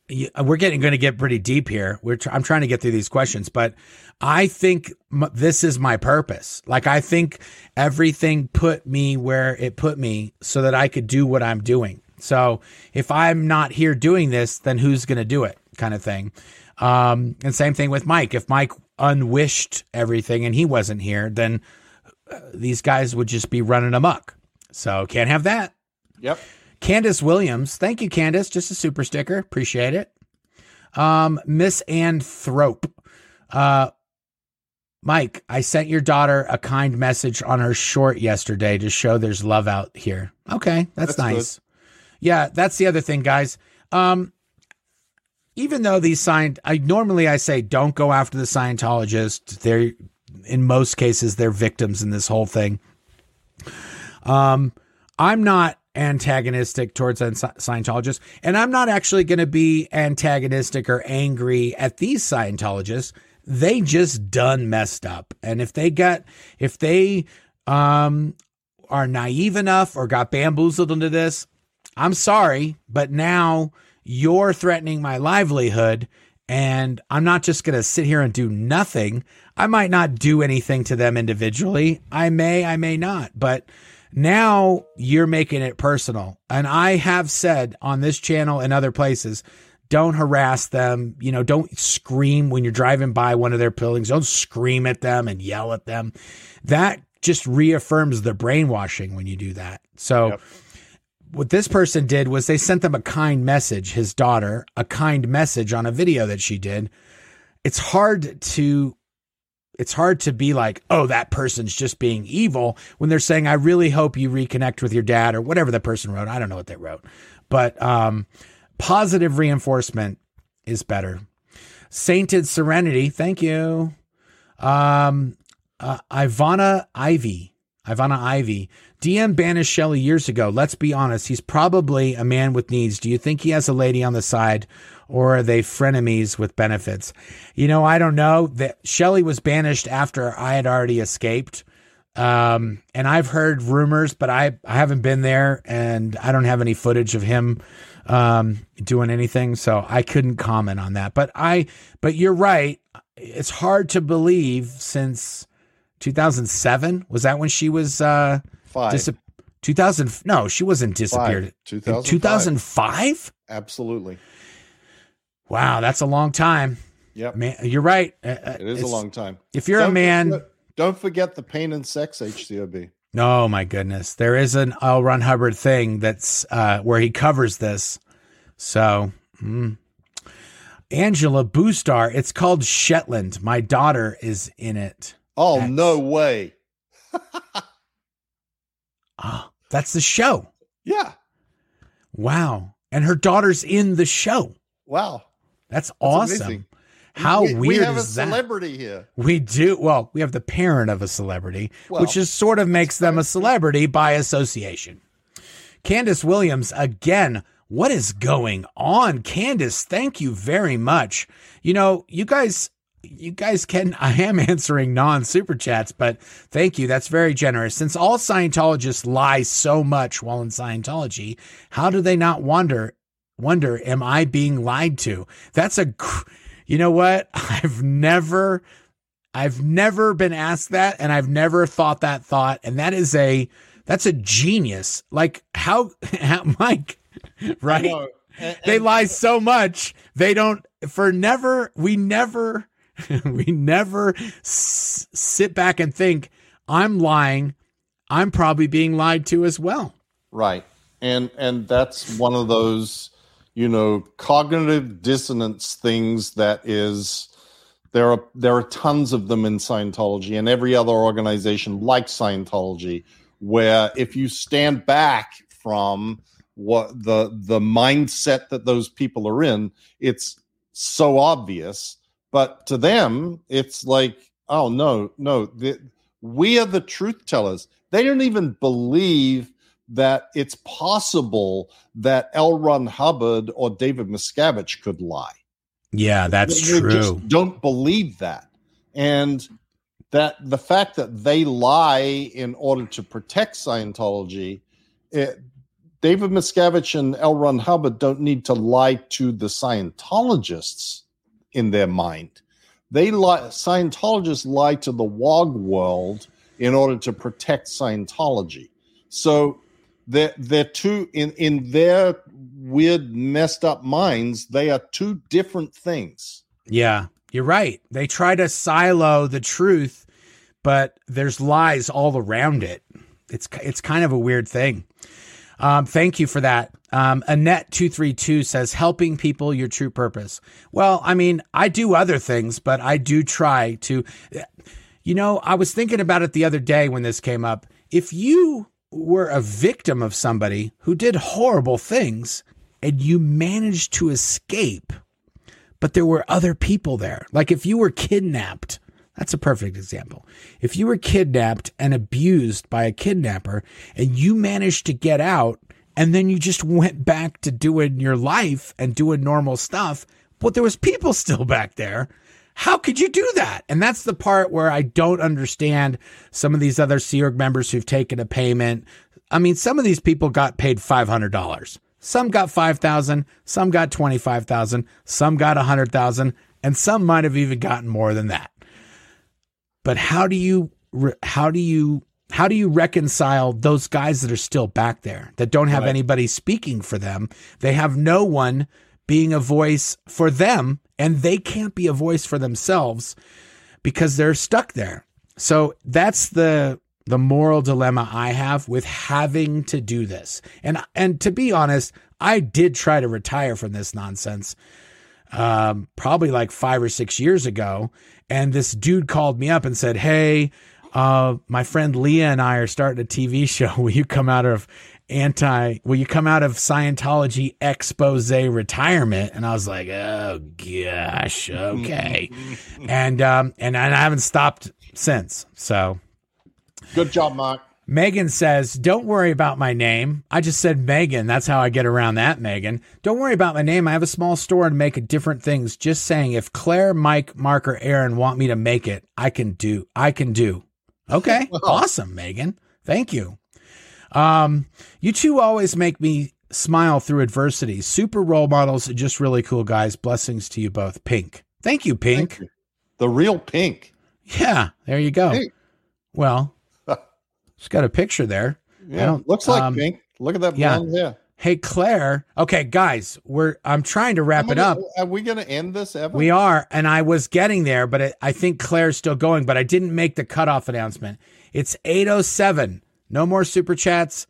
y- we're getting going to get pretty deep here. We're tr- I'm trying to get through these questions, but I think m- this is my purpose. Like I think everything put me where it put me so that I could do what I'm doing. So if I'm not here doing this, then who's going to do it? Kind of thing. Um, and same thing with Mike. If Mike unwished everything and he wasn't here, then uh, these guys would just be running amok. So can't have that. Yep. Candace Williams. Thank you, Candace. Just a super sticker. Appreciate it. Um, Miss Ann Thrope. Uh, Mike, I sent your daughter a kind message on her short yesterday to show there's love out here. Okay, that's, That's nice. Yeah, that's the other thing, guys. Um, even though these signed, I normally I say don't go after the Scientologists. They're in most cases they're victims in this whole thing. Um, I'm not antagonistic towards Scientologists, and I'm not actually going to be antagonistic or angry at these Scientologists. They just done messed up, and if they got, if they um are naive enough or got bamboozled into this, I'm sorry, but now you're threatening my livelihood. And I'm not just going to sit here and do nothing. I might not do anything to them individually. I may, I may not. But now you're making it personal. And I have said on this channel and other places, don't harass them. You know, don't scream when you're driving by one of their buildings. Don't scream at them and yell at them. That just reaffirms the brainwashing when you do that. So, Yep. what this person did was they sent them a kind message, his daughter, a kind message on a video that she did. It's hard to it's hard to be like, "Oh, that person's just being evil" when they're saying, "I really hope you reconnect with your dad" or whatever the person wrote. I don't know what they wrote. But um positive reinforcement is better. Sainted Serenity, thank you. Um uh, Ivana Ivy. Ivana Ivy. DM banished Shelley years ago. Let's be honest. He's probably a man with needs. Do you think he has a lady on the side or are they frenemies with benefits? You know, I don't know. That Shelley was banished after I had already escaped. Um, and I've heard rumors, but I, I haven't been there and I don't have any footage of him um, doing anything. So I couldn't comment on that. But I, but you're right. It's hard to believe since 2007. Was that when she was uh, Five. dis- 2000? No, she wasn't disappeared. Five. 2005. 2005? Absolutely. Wow, that's a long time. Yep. Man, you're right. Uh, uh, It is a long time. If you're a Don't man, forget- don't forget the pain and sex HCOB. Oh my goodness. There is an L. Ron Hubbard thing that's uh, where he covers this. So, mm. Angela Boostar, it's called Shetland. My daughter is in it. Oh no way. Oh, that's the show. Yeah. Wow. And her daughter's in the show. Wow. That's, That's awesome. amazing. How we, weird we have is a that? celebrity here. We do. Well, we have the parent of a celebrity, Well, which is sort of makes them a celebrity by association. Candace Williams, again, what is going on? Candace, thank you very much. You know, you guys, you guys can, I am answering non super chats, but thank you. That's very generous. Since all Scientologists lie so much while in Scientology, how do they not wonder, wonder, am I being lied to? That's a, you know what? I've never, I've never been asked that and I've never thought that thought. And that is a, that's a genius. Like how, how Mike, right? No, and- They lie so much. They don't, for never, we never, we never s- sit back and think, I'm lying. I'm probably being lied to as well. Right. And and that's one of those, you know, cognitive dissonance things that is there are there are tons of them in Scientology and every other organization like Scientology where if you stand back from what the the mindset that those people are in it's so obvious but to them it's like oh no no the, we are the truth tellers. They don't even believe that it's possible that L. Ron Hubbard or David Miscavige could lie. Yeah, that's they, true. don't believe that. And that the fact that they lie in order to protect Scientology, it, David Miscavige and L. Ron Hubbard don't need to lie to the Scientologists in their mind. They lie, Scientologists lie to the WOG world in order to protect Scientology. So they're, they're two in, in their weird, messed up minds, they are two different things. Yeah, you're right. They try to silo the truth, but there's lies all around it. It's it's kind of a weird thing. Um, thank you for that. Um, Annette two three two says helping people your true purpose. Well, I mean, I do other things, but I do try to. You know, I was thinking about it the other day when this came up. If you were a victim of somebody who did horrible things and you managed to escape, but there were other people there. Like if you were kidnapped, that's a perfect example. If you were kidnapped and abused by a kidnapper and you managed to get out and then you just went back to doing your life and doing normal stuff, but there was people still back there how could you do that? And that's the part where I don't understand some of these other Sea Org members who've taken a payment. I mean, some of these people got paid $500. Some got 5,000, some got 25,000, some got 100,000, and some might have even gotten more than that. But how do you how do you how do you reconcile those guys that are still back there that don't have right. anybody speaking for them? They have no one being a voice for them and they can't be a voice for themselves because they're stuck there. So that's the the moral dilemma I have with having to do this. And and to be honest, I did try to retire from this nonsense. Um, probably like five or six years ago. And this dude called me up and said, Hey, uh, my friend Leah and I are starting a TV show. Will you come out of anti will you come out of Scientology expose retirement? And I was like, oh gosh, okay. and um and, and I haven't stopped since. So good job, Mark. Megan says, Don't worry about my name. I just said Megan. That's how I get around that, Megan. Don't worry about my name. I have a small store and make different things. Just saying, if Claire, Mike, Mark, or Aaron want me to make it, I can do. I can do. Okay. awesome, Megan. Thank you. Um, you two always make me smile through adversity. Super role models, just really cool guys. Blessings to you both. Pink. Thank you, Pink. Thank you. The real Pink. Yeah, there you go. Pink. Well, it's got a picture there. Yeah, looks like um, Pink. Look at that blonde yeah. hair. Hey Claire. Okay, guys, we're I'm trying to wrap it up. Are we going to end this ever? We are, and I was getting there, but it, I think Claire's still going, but I didn't make the cutoff announcement. It's 807. No more super chats.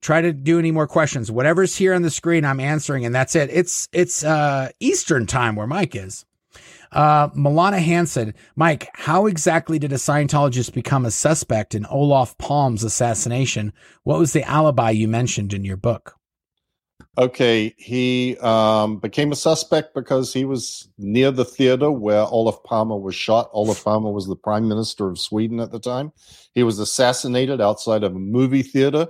Try to do any more questions. Whatever's here on the screen, I'm answering, and that's it. It's it's uh, Eastern time where Mike is. Uh, Milana Hansen, Mike, how exactly did a Scientologist become a suspect in Olof Palme's assassination? What was the alibi you mentioned in your book? Okay, he um, became a suspect because he was near the theater where Olof Palme was shot. Olof Palme was the prime minister of Sweden at the time. He was assassinated outside of a movie theater,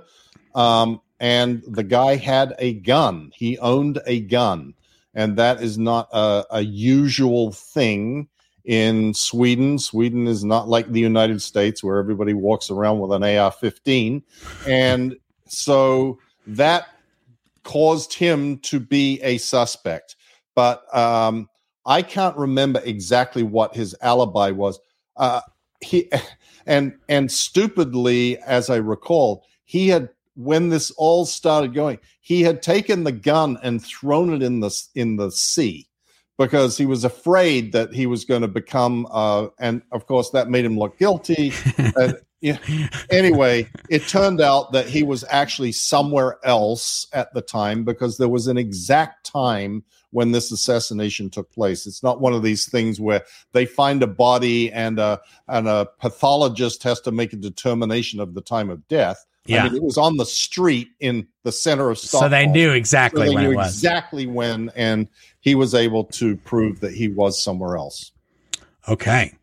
um, and the guy had a gun. He owned a gun, and that is not a, a usual thing in Sweden. Sweden is not like the United States where everybody walks around with an AR-15, and so that caused him to be a suspect. But um, I can't remember exactly what his alibi was. Uh, he and and stupidly, as I recall, he had when this all started going, he had taken the gun and thrown it in the in the sea because he was afraid that he was going to become uh, and of course that made him look guilty and, yeah. Anyway, it turned out that he was actually somewhere else at the time because there was an exact time when this assassination took place. It's not one of these things where they find a body and a and a pathologist has to make a determination of the time of death. Yeah. I mean, it was on the street in the center of Stockholm. So they knew exactly So they when knew it was. exactly when, and he was able to prove that he was somewhere else. Okay.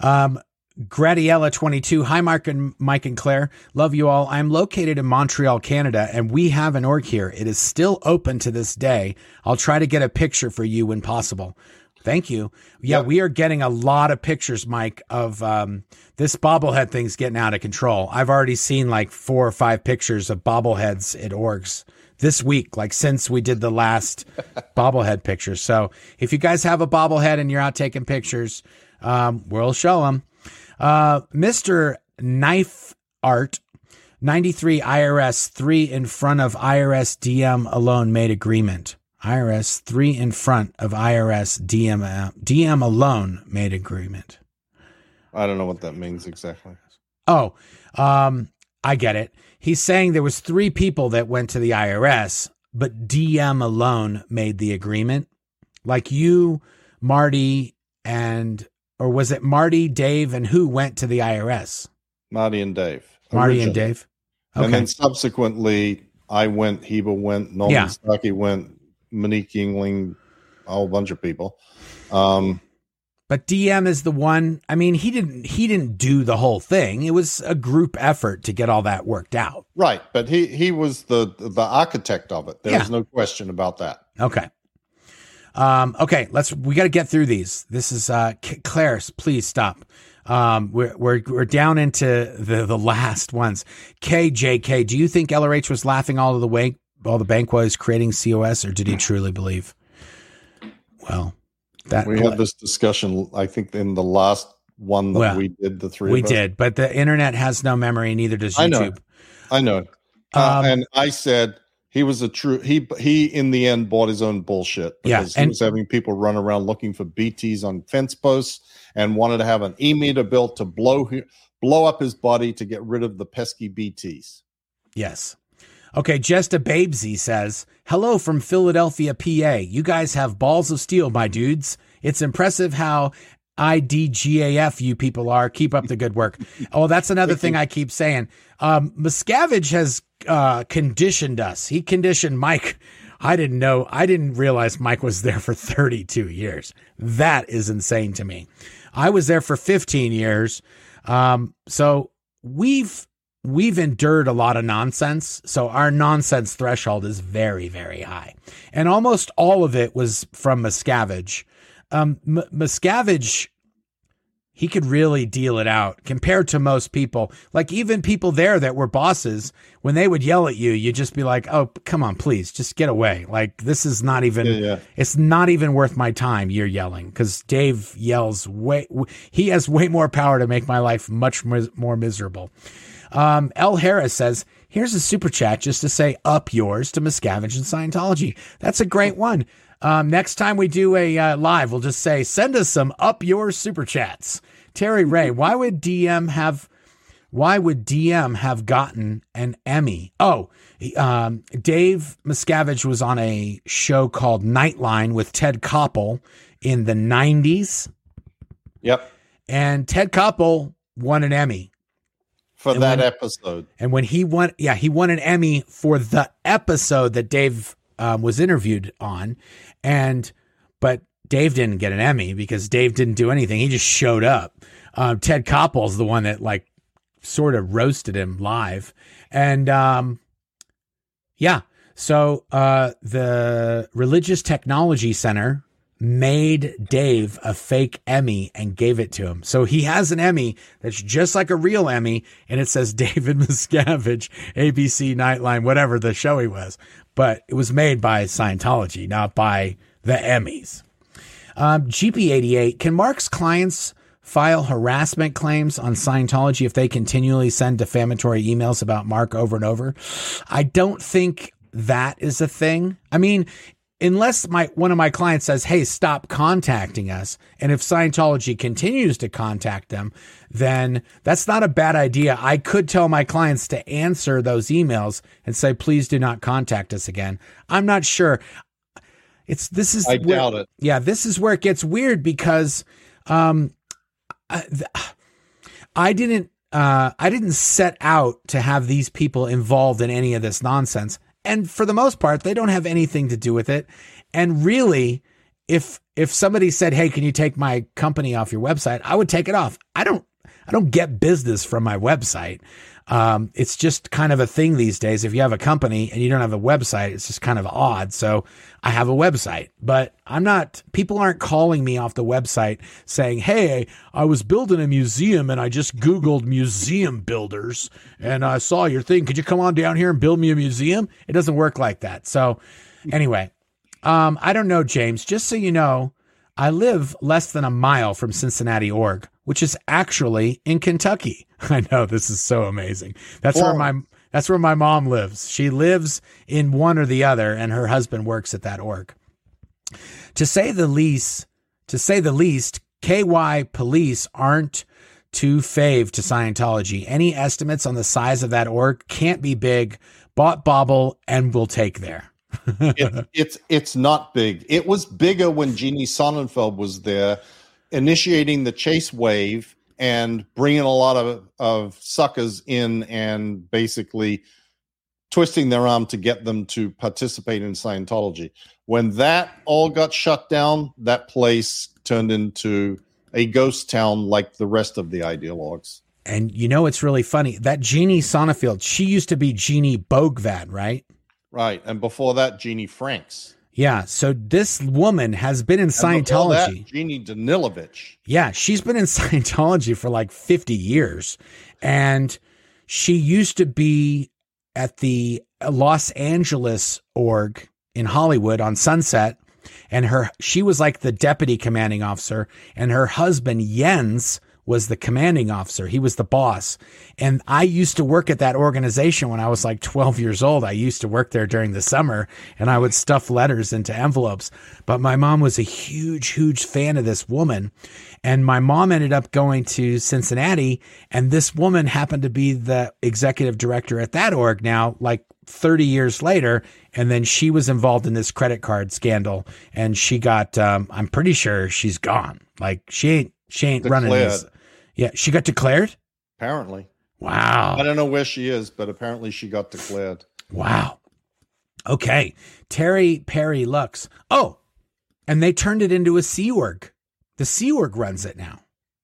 Um, Gradiella 22. Hi, Mark and Mike and Claire. Love you all. I'm located in Montreal, Canada, and we have an org here. It is still open to this day. I'll try to get a picture for you when possible. Thank you. Yeah, Yep. we are getting a lot of pictures, Mike, of um, this bobblehead thing's getting out of control. I've already seen like four or five pictures of bobbleheads at orgs this week, like since we did the last bobblehead picture. So if you guys have a bobblehead and you're out taking pictures, um, we'll show them. Uh, Mr. Knife Art, 93 IRS 3 in front of IRS DM alone made agreement. IRS 3 in front of IRS DM, uh, DM alone made agreement. I don't know what that means exactly. Oh, um, I get it. He's saying there was three people that went to the IRS, but DM alone made the agreement. Like you, Marty, and or was it Marty, Dave, and who went to the IRS? Marty and Dave. Marty and. Dave. Okay. And then subsequently, I went, Heber went, Norman Yeah. Starkey went, Monique Yingling, a whole bunch of people. Um, But DM is the one. I mean, he didn't he didn't do the whole thing. It was a group effort to get all that worked out. right, but he he was the the architect of it. There's Yeah. no question about that. Okay. Um, okay, let's we got to get through these. This is uh C- Claire, please stop. Um, we're we're we're down into the the last ones. KJK, do you think LRH was laughing all of the way all the bank was creating COS, or did he truly believe? Well, that We had this discussion, I think, in the last one that Well, we did. The three we did, but the internet has no memory, neither does YouTube. I know. I know. Uh, Um, and I said he was a true he he in the end bought his own bullshit Yeah, because he and- was having people run around looking for BTs on fence posts and wanted to have an e meter built to blow blow up his body to get rid of the pesky BTs. Yes. Okay, just a babesy says, Hello from Philadelphia, PA. You guys have balls of steel, my dudes. It's impressive how IDGAF you people are. Keep up the good work. Oh, that's another thing I keep saying. Um, Miscavige has uh, conditioned us. He conditioned Mike. I didn't know. I didn't realize Mike was there for 32 years. That is insane to me. I was there for 15 years. Um, so we've we've endured a lot of nonsense. So our nonsense threshold is very, very high. And almost all of it was from Miscavige. Um, M- Miscavige, he could really deal it out compared to most people. Like even people there that were bosses, when they would yell at you, you'd just be like, oh, come on, please, just get away. Like this is not even, Yeah, yeah. it's not even worth my time. You're yelling because Dave yells way, he has way more power to make my life much more miserable. Um, L. Harris says, here's a super chat just to say up yours to Miscavige and Scientology. That's a great one. Um, next time we do a uh, live, we'll just say, send us some up your super chats. Terry Ray, why would DM have, why would DM have gotten an Emmy? Oh, um, Dave Miscavige was on a show called Nightline with Ted Koppel in the 90s, Yep. and Ted Koppel won an Emmy. For And that when- episode. And when he won, yeah, he won an Emmy for the episode that Dave um, was interviewed on. And, but Dave didn't get an Emmy because Dave didn't do anything. He just showed up. Um, Ted Koppel's the one that like sort of roasted him live. And, um, yeah. So, uh, the Religious Technology Center made Dave a fake Emmy and gave it to him. So he has an Emmy that's just like a real Emmy and it says David Miscavige, ABC Nightline, whatever the show he was. But it was made by Scientology, not by the Emmys. Um, GP88, can Mark's clients file harassment claims on Scientology if they continually send defamatory emails about Mark over and over? I don't think that is a thing. I mean, unless my one of my clients says, "Hey, stop contacting us," and if Scientology continues to contact them, then that's not a bad idea. I could tell my clients to answer those emails and say, "Please do not contact us again." I'm not sure. It's this is I where- doubt it. yeah, this is where it gets weird because um, I, I didn't uh, I didn't set out to have these people involved in any of this nonsense. And for the most part, they don't have anything to do with it. And really, if if somebody said, "Hey, can you take my company off your website?" I would take it off. I don't I don't get business from my website. Um, it's just kind of a thing these days. If you have a company and you don't have a website, it's just kind of odd. So I have a website, but I'm not, people aren't calling me off the website saying, Hey, I was building a museum and I just Googled museum builders and I saw your thing. Could you come on down here and build me a museum? It doesn't work like that. So anyway, um, I don't know, James, just so you know, I live less than a mile from Cincinnati org, which is actually in Kentucky. I know this is so amazing. That's where my that's where my mom lives. She lives in one or the other, and her husband works at that org. To say the least, to say the least, KY police aren't too fave to Scientology. Any estimates on the size of that org can't be big. Bought Bobble and will take there it, it's it's not big. It was bigger when Jeannie Sonnenfeld was there, initiating the chase wave and bringing a lot of, of suckers in and basically twisting their arm to get them to participate in Scientology. When that all got shut down, that place turned into a ghost town like the rest of the ideologues. And you know, it's really funny that Jeannie Sonnenfeld, she used to be Jeannie Bogvad, right? Right. And before that, Jeannie Franks. Yeah. So this woman has been in Scientology. That, Jeannie Danilovich. Yeah. She's been in Scientology for like 50 years. And she used to be at the Los Angeles org in Hollywood on Sunset. And her, she was like the deputy commanding officer. And her husband, Jens, was the commanding officer. He was the boss. And I used to work at that organization when I was like 12 years old. I used to work there during the summer and I would stuff letters into envelopes. But my mom was a huge, huge fan of this woman. And my mom ended up going to Cincinnati and this woman happened to be the executive director at that org now, like 30 years later. And then she was involved in this credit card scandal and she got, um, I'm pretty sure she's gone. Like she ain't, she ain't Declared. running this. Yeah, she got declared? Apparently. Wow. I don't know where she is, but apparently she got declared. Wow. Okay. Terry Perry Lux. Oh, and they turned it into a Sea Org. The Sea Org runs it now.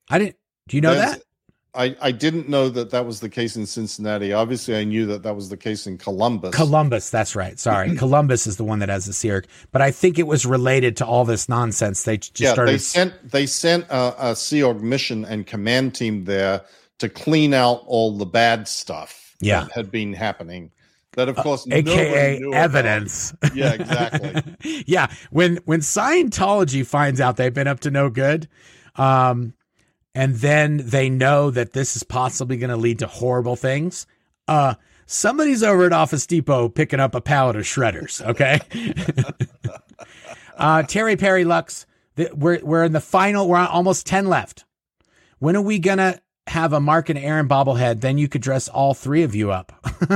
I didn't. Do you know There's, that? I, I didn't know that that was the case in Cincinnati. Obviously, I knew that that was the case in Columbus. Columbus, that's right. Sorry, Columbus is the one that has the Sea But I think it was related to all this nonsense. They just yeah, started. They sent they sent a, a Sea Org mission and command team there to clean out all the bad stuff. Yeah. that had been happening. That of uh, course, uh, aka evidence. About. Yeah, exactly. yeah, when when Scientology finds out they've been up to no good, um, and then they know that this is possibly going to lead to horrible things, uh, somebody's over at Office Depot picking up a pallet of shredders. Okay. uh, Terry Perry Lux, the, we're, we're in the final, we're almost 10 left. When are we going to have a Mark and Aaron bobblehead, then you could dress all three of you up.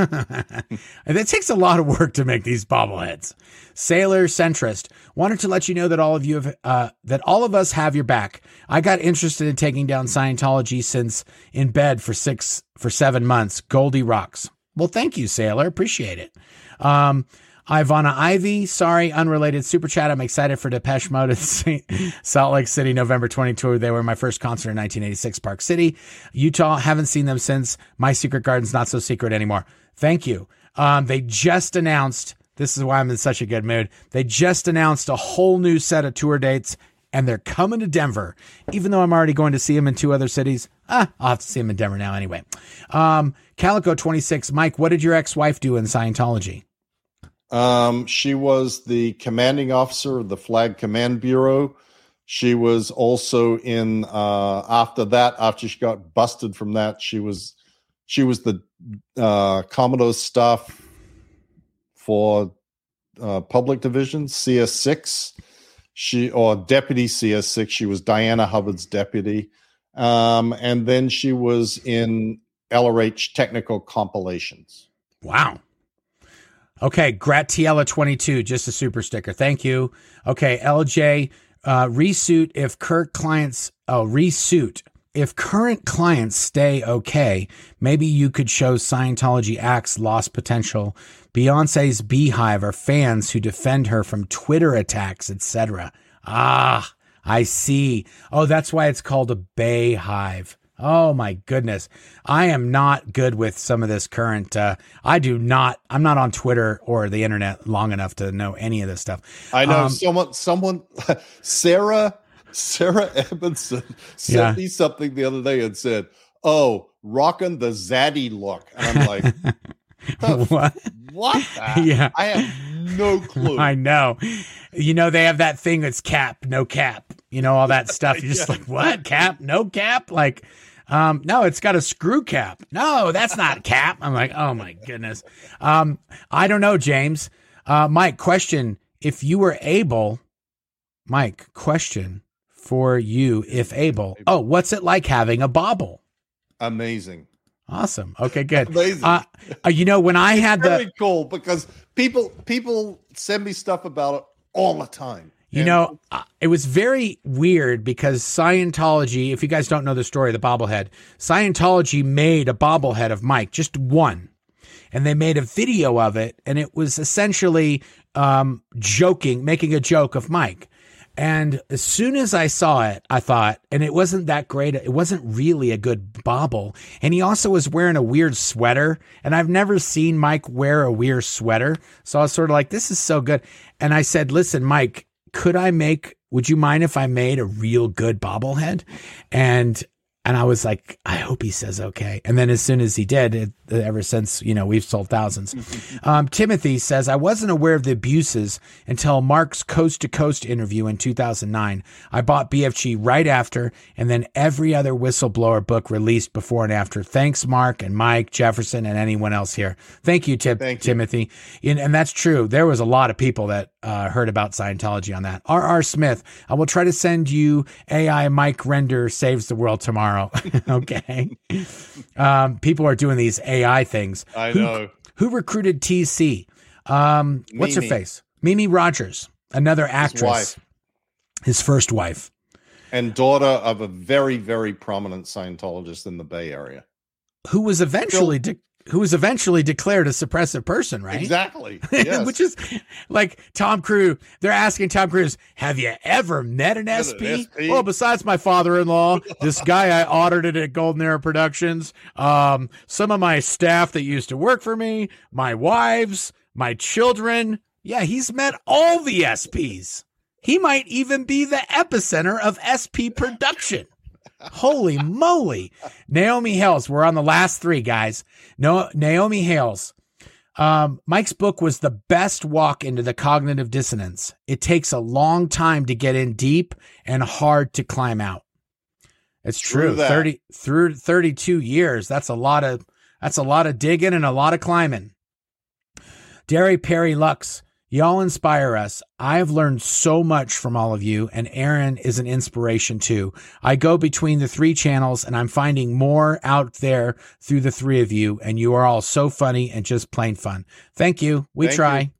it takes a lot of work to make these bobbleheads. Sailor centrist wanted to let you know that all of you have, uh, that all of us have your back. I got interested in taking down Scientology since in bed for six for seven months. Goldie rocks. Well, thank you, Sailor. Appreciate it. Um, Ivana Ivy, sorry, unrelated super chat. I'm excited for Depeche Mode at Salt Lake City, November 22. They were my first concert in 1986, Park City, Utah. Haven't seen them since. My Secret Garden's not so secret anymore. Thank you. Um, they just announced. This is why I'm in such a good mood. They just announced a whole new set of tour dates, and they're coming to Denver. Even though I'm already going to see them in two other cities, ah, I'll have to see them in Denver now anyway. Um, Calico 26, Mike, what did your ex-wife do in Scientology? Um, she was the commanding officer of the Flag Command Bureau. She was also in uh, after that. After she got busted from that, she was she was the uh, Commodore staff for uh, public division CS6. She or deputy CS6. She was Diana Hubbard's deputy, um, and then she was in LRH technical compilations. Wow. Okay, Gratiella22, just a super sticker. Thank you. Okay, LJ, uh, resuit if Kirk clients, oh, resuit if current clients stay okay, maybe you could show Scientology acts lost potential. Beyonce's beehive are fans who defend her from Twitter attacks, etc. Ah, I see. Oh, that's why it's called a Beyhive. Oh my goodness. I am not good with some of this current uh I do not I'm not on Twitter or the internet long enough to know any of this stuff. I know um, someone someone Sarah Sarah Edmondson sent yeah. me something the other day and said, "Oh, rocking the zaddy look," and I'm like, "What? What? Yeah, I have no clue. I know. You know, they have that thing that's cap, no cap. You know, all that stuff. You're just yeah. like, what? Cap, no cap? Like." Um, no, it's got a screw cap. No, that's not cap. I'm like, oh my goodness. Um, I don't know, James. Uh, Mike, question. If you were able, Mike, question for you if able. Oh, what's it like having a bobble? Amazing. Awesome. Okay, good. Amazing. Uh, uh, you know, when I had very the cool because people people send me stuff about it all the time. You and know, uh, it was very weird because Scientology, if you guys don't know the story of the bobblehead, Scientology made a bobblehead of Mike, just one. And they made a video of it, and it was essentially um, joking, making a joke of Mike. And as soon as I saw it, I thought, and it wasn't that great. It wasn't really a good bobble. And he also was wearing a weird sweater. And I've never seen Mike wear a weird sweater. So I was sort of like, this is so good. And I said, listen, Mike, could I make, would you mind if I made a real good bobblehead? And and I was like, I hope he says okay. And then as soon as he did, it, ever since, you know, we've sold thousands. um, Timothy says, I wasn't aware of the abuses until Mark's coast to coast interview in 2009. I bought BFG right after, and then every other whistleblower book released before and after. Thanks, Mark and Mike, Jefferson, and anyone else here. Thank you, Tip, Thank you. Timothy. And, and, that's true. There was a lot of people that uh, heard about Scientology on that. R.R. Smith, I will try to send you AI Mike Rinder Saves the World tomorrow tomorrow. okay. Um, people are doing these AI things. I who, know. Who recruited TC? Um, what's her face? Mimi Rogers, another actress. His, His first wife. And daughter of a very, very prominent Scientologist in the Bay Area. Who was eventually de- who was eventually declared a suppressive person, right? Exactly. Yes. Which is like Tom Cruise. They're asking Tom Cruise, "Have you ever met an SP?" SP? Well, besides my father-in-law, this guy I audited at Golden Era Productions, um, some of my staff that used to work for me, my wives, my children. Yeah, he's met all the SPs. He might even be the epicenter of SP production. Holy moly. Naomi Hales. We're on the last three, guys. No, Naomi Hales. Um, Mike's book was the best walk into the cognitive dissonance. It takes a long time to get in deep and hard to climb out. It's true. 30 through 32 years. That's a lot of that's a lot of digging and a lot of climbing. Derry Perry Lux. Y'all inspire us. I've learned so much from all of you, and Aaron is an inspiration too. I go between the three channels and I'm finding more out there through the three of you, and you are all so funny and just plain fun. Thank you. We Thank try.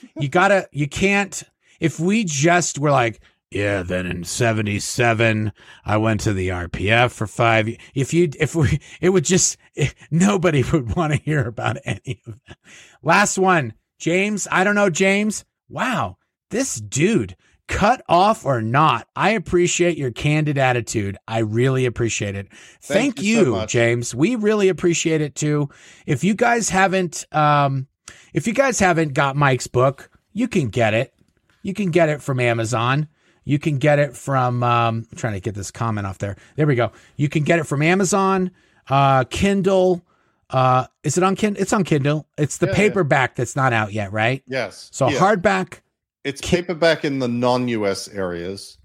You. you gotta, you can't, if we just were like, yeah, then in 77, I went to the RPF for five. If you, if we, it would just, nobody would want to hear about any of that. Last one. James, I don't know, James. Wow, this dude, cut off or not, I appreciate your candid attitude. I really appreciate it. Thank, Thank you, you so James. We really appreciate it too. If you guys haven't, um, if you guys haven't got Mike's book, you can get it. You can get it from Amazon. You can get it from. Um, I'm trying to get this comment off there. There we go. You can get it from Amazon, uh, Kindle. Uh, is it on Kindle? It's on Kindle. It's the yeah, paperback yeah. that's not out yet, right? Yes. So yeah. hardback. It's ki- paperback in the non-US areas,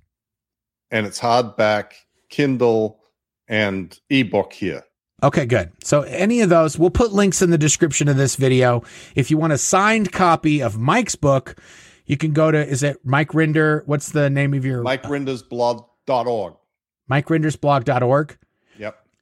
and it's hardback, Kindle, and ebook here. Okay, good. So any of those, we'll put links in the description of this video. If you want a signed copy of Mike's book, you can go to is it Mike Rinder? What's the name of your Mike Rinder's blog.org. Mike Rinder's blog.org.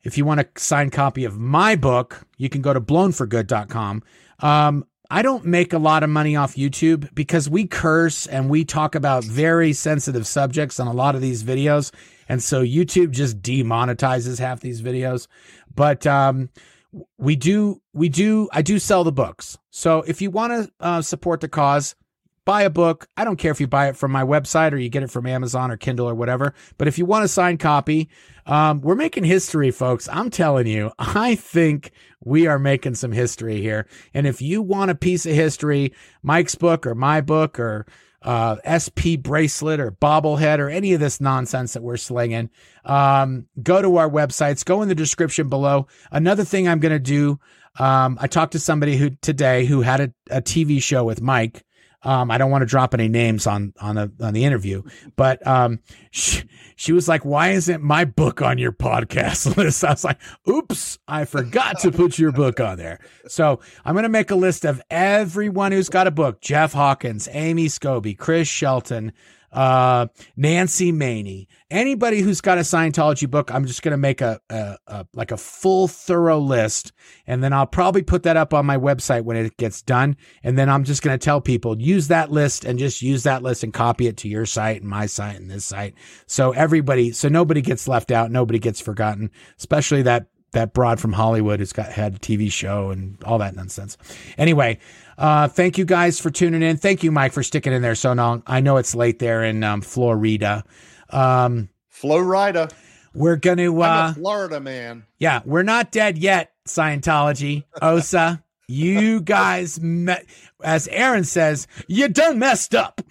If you want a signed copy of my book, you can go to blownforgood.com. Um, I don't make a lot of money off YouTube because we curse and we talk about very sensitive subjects on a lot of these videos. and so YouTube just demonetizes half these videos. But um, we do, we do, I do sell the books. So if you want to uh, support the cause, buy a book. I don't care if you buy it from my website or you get it from Amazon or Kindle or whatever. But if you want a signed copy, um, we're making history, folks. I'm telling you, I think we are making some history here. And if you want a piece of history, Mike's book or my book or uh, SP bracelet or bobblehead or any of this nonsense that we're slinging, um, go to our websites, go in the description below. Another thing I'm going to do, um, I talked to somebody who today who had a, a TV show with Mike um, I don't want to drop any names on on the on the interview, but um, she, she was like, "Why isn't my book on your podcast list?" I was like, "Oops, I forgot to put your book on there." So I'm going to make a list of everyone who's got a book: Jeff Hawkins, Amy Scobee, Chris Shelton, uh, Nancy Many, anybody who's got a Scientology book, I'm just going to make a, a, a, like a full thorough list. And then I'll probably put that up on my website when it gets done. And then I'm just going to tell people use that list and just use that list and copy it to your site and my site and this site. So everybody, so nobody gets left out. Nobody gets forgotten, especially that that broad from Hollywood who's got had a TV show and all that nonsense. Anyway, uh, thank you guys for tuning in. Thank you, Mike, for sticking in there so long. I know it's late there in um, Florida. Um, Florida. We're gonna. Uh, Florida man. Yeah, we're not dead yet. Scientology, Osa. you guys, me- as Aaron says, you done messed up.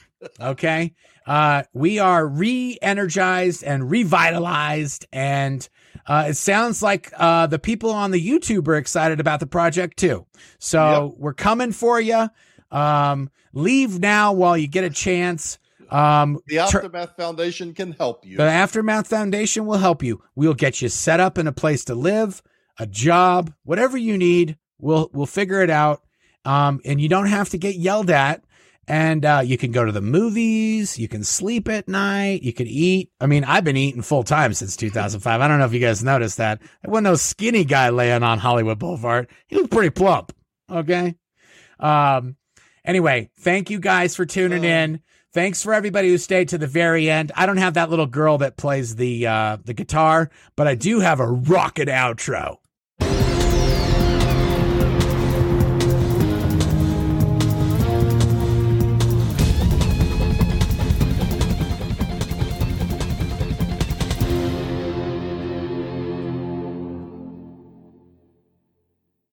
Okay. Uh, we are re-energized and revitalized and uh, it sounds like uh, the people on the YouTube are excited about the project too. So yep. we're coming for you. Um, leave now while you get a chance. Um, the Aftermath ter- Foundation can help you. The Aftermath Foundation will help you. We'll get you set up in a place to live, a job, whatever you need. We'll we'll figure it out. Um, and you don't have to get yelled at and uh, you can go to the movies, you can sleep at night, you can eat. I mean, I've been eating full time since 2005. I don't know if you guys noticed that. I wasn't no skinny guy laying on Hollywood Boulevard. He was pretty plump. Okay. Um. Anyway, thank you guys for tuning in. Thanks for everybody who stayed to the very end. I don't have that little girl that plays the uh, the guitar, but I do have a rocket outro.